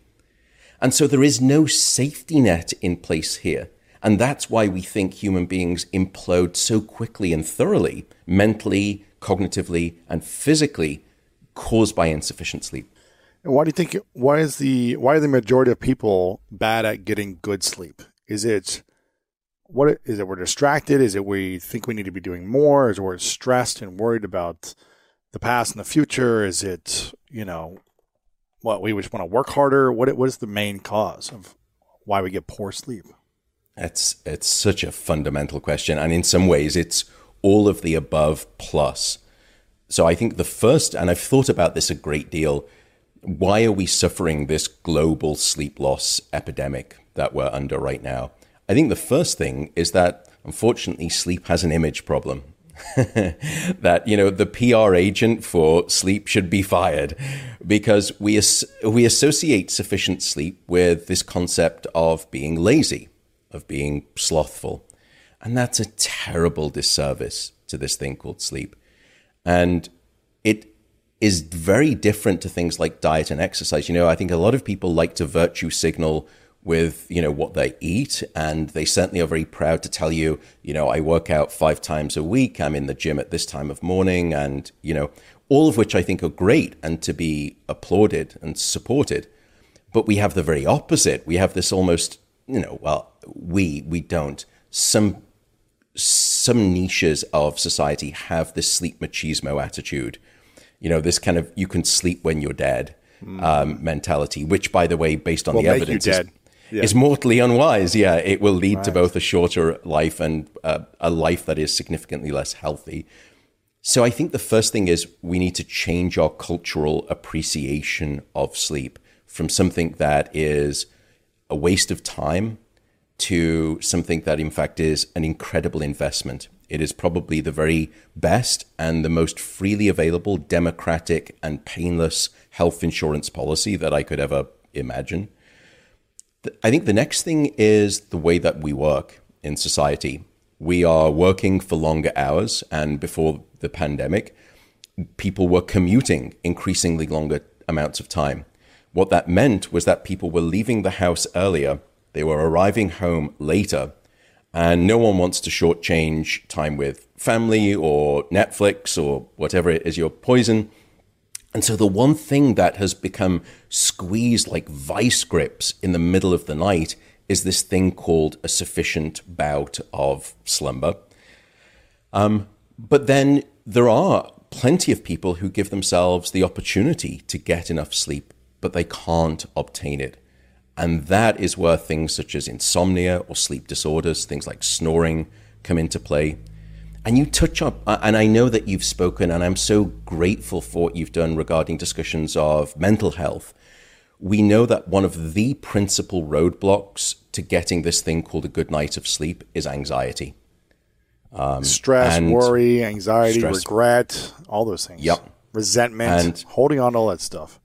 Speaker 7: And so there is no safety net in place here. And that's why we think human beings implode so quickly and thoroughly, mentally, cognitively, and physically, caused by insufficient sleep.
Speaker 2: And why do you think? Why is the why are the majority of people bad at getting good sleep? Is it what is it? We're distracted. Is it we think we need to be doing more? Is it we're stressed and worried about the past and the future? Is it, you know, what we just want to work harder? What what is the main cause of why we get poor sleep?
Speaker 7: It's it's such a fundamental question, and in some ways, it's all of the above plus. So I think the first, and I've thought about this a great deal. Why are we suffering this global sleep loss epidemic that we're under right now? I think the first thing is that unfortunately sleep has an image problem. that you know the PR agent for sleep should be fired because we as- we associate sufficient sleep with this concept of being lazy. of being slothful. And that's a terrible disservice to this thing called sleep. And it is very different to things like diet and exercise. You know, I think a lot of people like to virtue signal with, you know, what they eat. And they certainly are very proud to tell you, you know, I work out five times a week. I'm in the gym at this time of morning. And, you know, all of which I think are great and to be applauded and supported. But we have the very opposite. We have this almost, you know, well, we, we don't. Some some niches of society have this sleep machismo attitude. You know, this kind of you can sleep when you're dead mm. um, mentality, which, by the way, based on
Speaker 2: will
Speaker 7: the evidence, is, yeah. is, mortally unwise. Yeah, it will lead right. to both a shorter life and uh, a life that is significantly less healthy. So I think the first thing is we need to change our cultural appreciation of sleep from something that is a waste of time to something that, in fact, is an incredible investment. It is probably the very best and the most freely available, democratic, and painless health insurance policy that I could ever imagine. I think the next thing is the way that we work in society. We are working for longer hours, and before the pandemic, people were commuting increasingly longer amounts of time. What that meant was that people were leaving the house earlier they were arriving home later, and no one wants to shortchange time with family or Netflix or whatever it is your poison. And so the one thing that has become squeezed like vice grips in the middle of the night is this thing called a sufficient bout of slumber. Um, but then there are plenty of people who give themselves the opportunity to get enough sleep, but they can't obtain it. And that is where things such as insomnia or sleep disorders, things like snoring, come into play. And you touch up, and I know that you've spoken, and I'm so grateful for what you've done regarding discussions of mental health. We know that one of the principal roadblocks to getting this thing called a good night of sleep is anxiety.
Speaker 2: Um, stress, worry, anxiety, stress. regret, all those things.
Speaker 7: Yep.
Speaker 2: Resentment, and holding on to all that stuff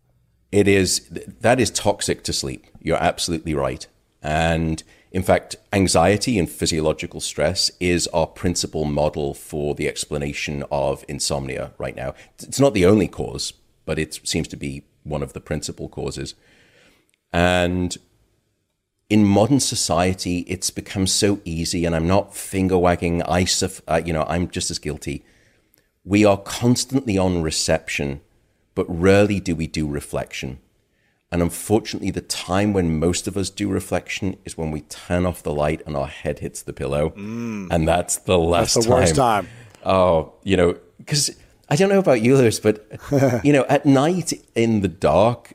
Speaker 7: it is that is toxic to sleep. You're absolutely right. And in fact, anxiety and physiological stress is our principal model for the explanation of insomnia right now. It's not the only cause, but it seems to be one of the principal causes. And in modern society, it's become so easy, and I'm not finger wagging. I, uh, you know, I'm just as guilty. We are constantly on reception but rarely do we do reflection. And unfortunately, the time when most of us do reflection is when we turn off the light and our head hits the pillow. Mm. And that's the last
Speaker 2: that's the
Speaker 7: time.
Speaker 2: worst time.
Speaker 7: Oh, you know, because I don't know about you, Lewis, but, you know, at night in the dark,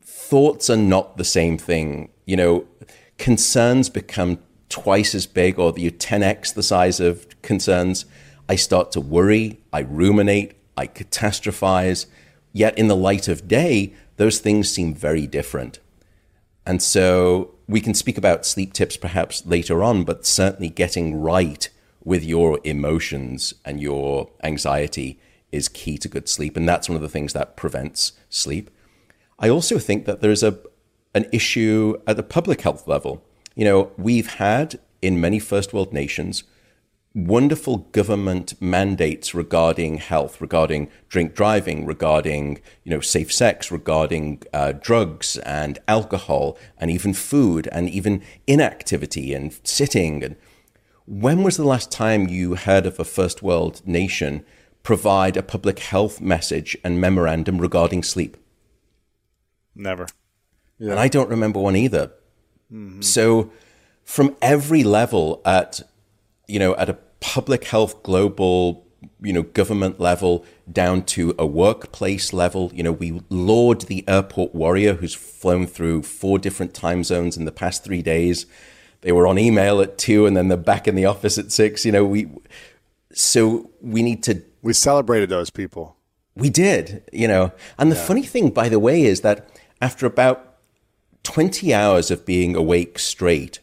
Speaker 7: thoughts are not the same thing. You know, concerns become twice as big or you 10x the size of concerns. I start to worry, I ruminate, I catastrophize Yet in the light of day, those things seem very different. And so we can speak about sleep tips perhaps later on, but certainly getting right with your emotions and your anxiety is key to good sleep. And that's one of the things that prevents sleep. I also think that there's a an issue at the public health level. You know, we've had in many first world nations wonderful government mandates regarding health, regarding drink driving, regarding you know safe sex, regarding uh, drugs and alcohol, and even food, and even inactivity and sitting. And when was the last time you heard of a first world nation provide a public health message and memorandum regarding sleep?
Speaker 2: Never.
Speaker 7: Yeah. And I don't remember one either. Mm-hmm. So, from every level at you know, at a public health global you know government level down to a workplace level. You know we laud the airport warrior who's flown through four different time zones in the past 3 days. They were on email at 2 and then they're back in the office at 6 you know we so we need to
Speaker 2: we celebrated those people.
Speaker 7: We did you know. And the yeah. funny thing by the way is that after about 20 hours of being awake straight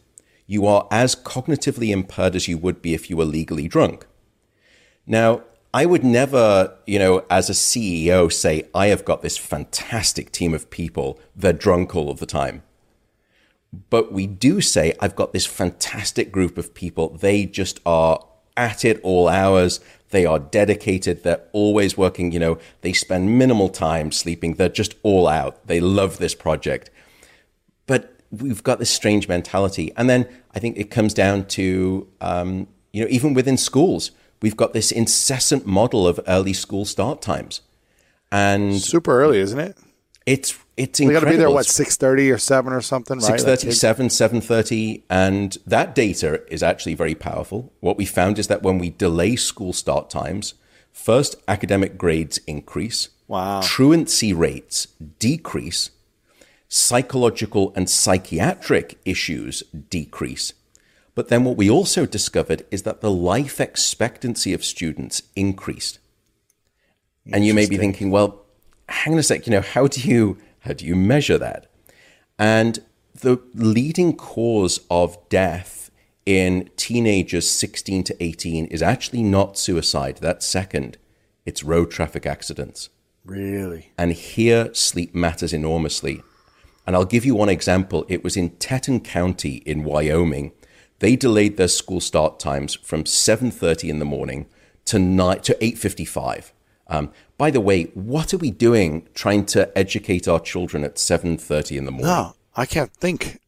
Speaker 7: you are as cognitively impaired as you would be if you were legally drunk. Now, I would never, you know, as a CEO say, I have got this fantastic team of people, they're drunk all of the time. But we do say, I've got this fantastic group of people. They just are at it all hours. They are dedicated. They're always working. You know, they spend minimal time sleeping. They're just all out. They love this project. But we've got this strange mentality. And then I think it comes down to, um, you know, even within schools, we've got this incessant model of early school start times. And
Speaker 2: super early, isn't it?
Speaker 7: It's it's incredible.
Speaker 2: We got to be there what six thirty or seven or something, right?
Speaker 7: Six thirty, seven, seven thirty, and that data is actually very powerful. What we found is that when we delay school start times, first academic grades increase,
Speaker 2: Wow.
Speaker 7: truancy rates decrease, psychological and psychiatric issues decrease. But then what we also discovered is that the life expectancy of students increased. And you may be thinking, well, hang on a sec, you know, how do you how do you measure that? And the leading cause of death in teenagers 16 to 18 is actually not suicide. That's second. It's road traffic accidents.
Speaker 2: Really?
Speaker 7: And here sleep matters enormously. And I'll give you one example. It was in Teton County in Wyoming. They delayed their school start times from 7:30 in the morning to to 8:55. Um, by the way, what are we doing trying to educate our children at 7:30 in the morning?
Speaker 2: No, I can't think.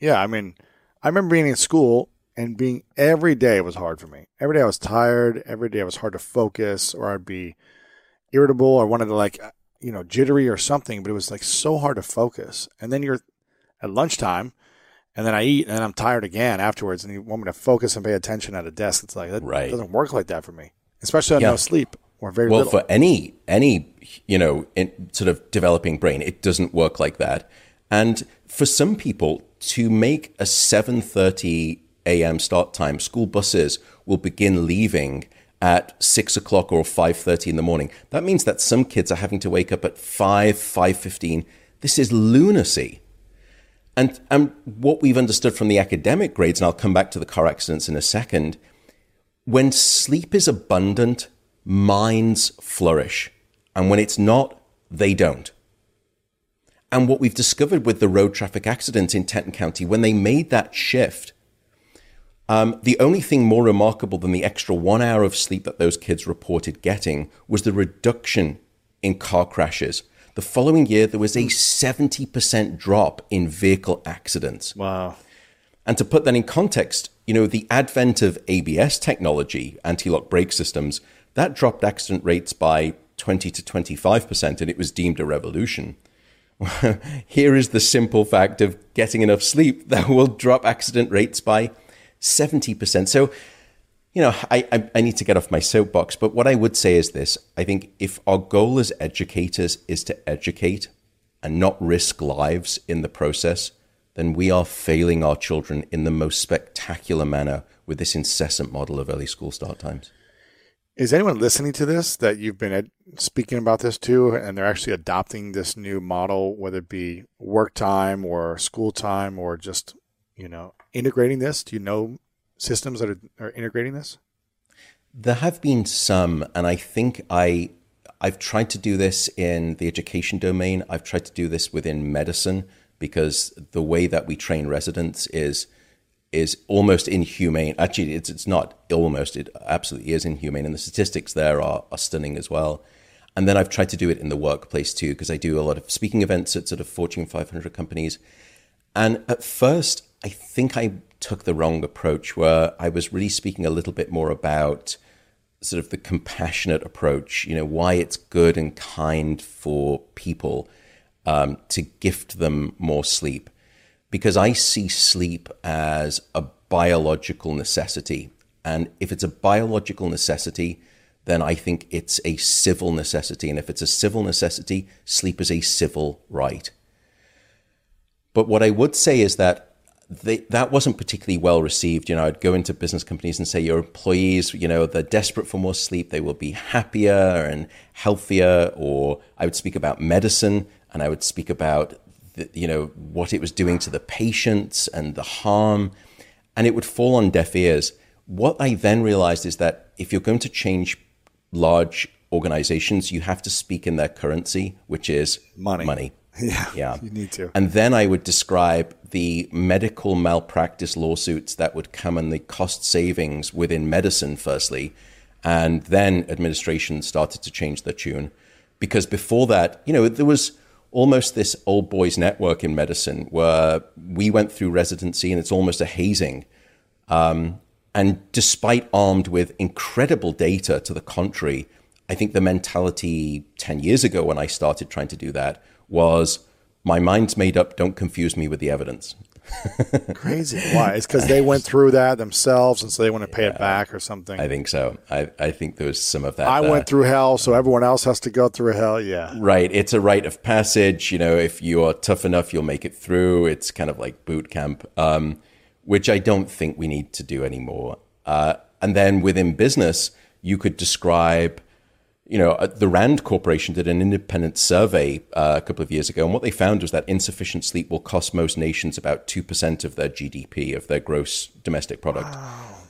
Speaker 2: Yeah, I mean, I remember being in school and being every day was hard for me. Every day I was tired. Every day it was hard to focus, or I'd be irritable, or wanted to like, you know, jittery or something. But it was like so hard to focus. And then you're at lunchtime, and then I eat, and then I'm tired again afterwards, and you want me to focus and pay attention at a desk. It's like that
Speaker 7: Right.
Speaker 2: doesn't work like that for me, especially on
Speaker 7: Yeah.
Speaker 2: no sleep or very
Speaker 7: well
Speaker 2: little.
Speaker 7: for any any you know in sort of developing brain it doesn't work like that and for some people to make a 7.30 a.m start time school buses will begin leaving at 6 o'clock or 5.30 in the morning that means that some kids are having to wake up at 5 5.15 this is lunacy and, and what we've understood from the academic grades and i'll come back to the car accidents in a second when sleep is abundant, minds flourish. And when it's not, they don't. And what we've discovered with the road traffic accident in Teton County, when they made that shift, um, the only thing more remarkable than the extra one hour of sleep that those kids reported getting was the reduction in car crashes. The following year, there was a 70% drop in vehicle accidents.
Speaker 2: wow.
Speaker 7: And to put that in context, you know, the advent of ABS technology, anti-lock brake systems, that dropped accident rates by 20 to 25%, and it was deemed a revolution. Here is the simple fact of getting enough sleep that will drop accident rates by 70%. So, you know, I, I, I need to get off my soapbox, but what I would say is this I think if our goal as educators is to educate and not risk lives in the process, then we are failing our children in the most spectacular manner with this incessant model of early school start times.
Speaker 2: Is anyone listening to this that you've been ed- speaking about this to, and they're actually adopting this new model, whether it be work time or school time or just you know integrating this? Do you know systems that are, are integrating this?
Speaker 7: There have been some, and I think I I've tried to do this in the education domain. I've tried to do this within medicine because the way that we train residents is is almost inhumane. Actually, it's it's not almost. It absolutely is inhumane, and the statistics there are are stunning as well. And then I've tried to do it in the workplace too, because I do a lot of speaking events at sort of Fortune 500 companies. And at first, I think I took the wrong approach, where I was really speaking a little bit more about sort of the compassionate approach, you know, why it's good and kind for people um, to gift them more sleep. Because I see sleep as a biological necessity. And if it's a biological necessity, then I think it's a civil necessity. And if it's a civil necessity, sleep is a civil right. But what I would say is that they, that wasn't particularly well received. You know, I'd go into business companies and say, your employees, you know, they're desperate for more sleep. They will be happier and healthier. Or I would speak about medicine and I would speak about, the, you know, what it was doing to the patients and the harm. And it would fall on deaf ears. What I then realized is that if you're going to change large organizations, you have to speak in their currency, which is
Speaker 2: Money.
Speaker 7: Money.
Speaker 3: Yeah,
Speaker 7: Yeah.
Speaker 3: you need to.
Speaker 7: And then I would describe the medical malpractice lawsuits that would come and the cost savings within medicine, firstly. And then administration started to change their tune. Because before that, you know, there was almost this old boys network in medicine where we went through residency and it's almost a hazing. Um, and despite armed with incredible data to the contrary, I think the mentality 10 years ago when I started trying to do that was my mind's made up, don't confuse me with the evidence.
Speaker 3: Crazy. Why? It's because they went through that themselves, and so they want to pay it back or something.
Speaker 7: I think so. I, I think there was some of that.
Speaker 3: I
Speaker 7: there.
Speaker 3: went through hell, so everyone else has to go through hell. Yeah.
Speaker 7: Right. It's a rite of passage. You know, if you are tough enough, you'll make it through. It's kind of like boot camp, um, which I don't think we need to do anymore. Uh, and then within business, you could describe, you know, uh, the Rand Corporation did an independent survey uh, a couple of years ago, and what they found was that insufficient sleep will cost most nations about 2% of their GDP, of their gross domestic product.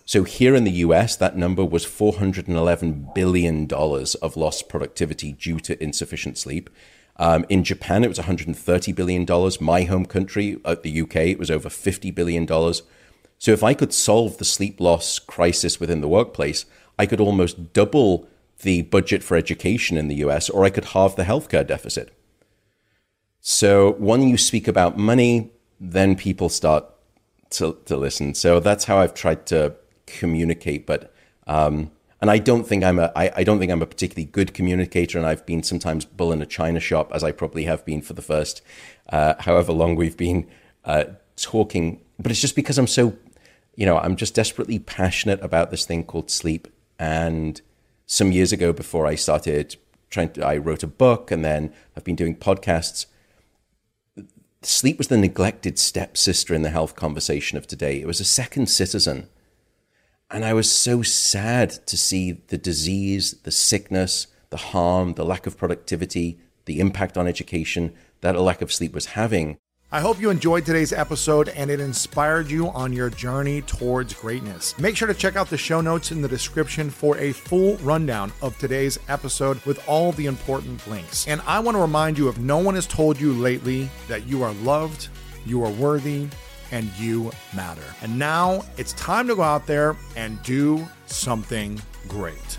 Speaker 7: So here in the US, that number was $411 billion of lost productivity due to insufficient sleep. Um, in Japan, it was $130 billion. My home country, uh, the UK, it was over $50 billion. So if I could solve the sleep loss crisis within the workplace, I could almost double the budget for education in the US, or I could halve the healthcare deficit. So when you speak about money, then people start to, to listen. So that's how I've tried to communicate. But um, and I don't think I'm a I, I don't think I'm a particularly good communicator, and I've been sometimes bull in a china shop, as I probably have been for the first uh, however long we've been uh, talking. But it's just because I'm so, you know, I'm just desperately passionate about this thing called sleep. And some years ago, before I started trying to, I wrote a book, and then I've been doing podcasts sleep was the neglected stepsister in the health conversation of today. It was a second citizen. And I was so sad to see the disease, the sickness, the harm, the lack of productivity, the impact on education that a lack of sleep was having.
Speaker 3: I hope you enjoyed today's episode and it inspired you on your journey towards greatness. Make sure to check out the show notes in the description for a full rundown of today's episode with all the important links. And I want to remind you if no one has told you lately that you are loved, you are worthy, and you matter. And now it's time to go out there and do something great.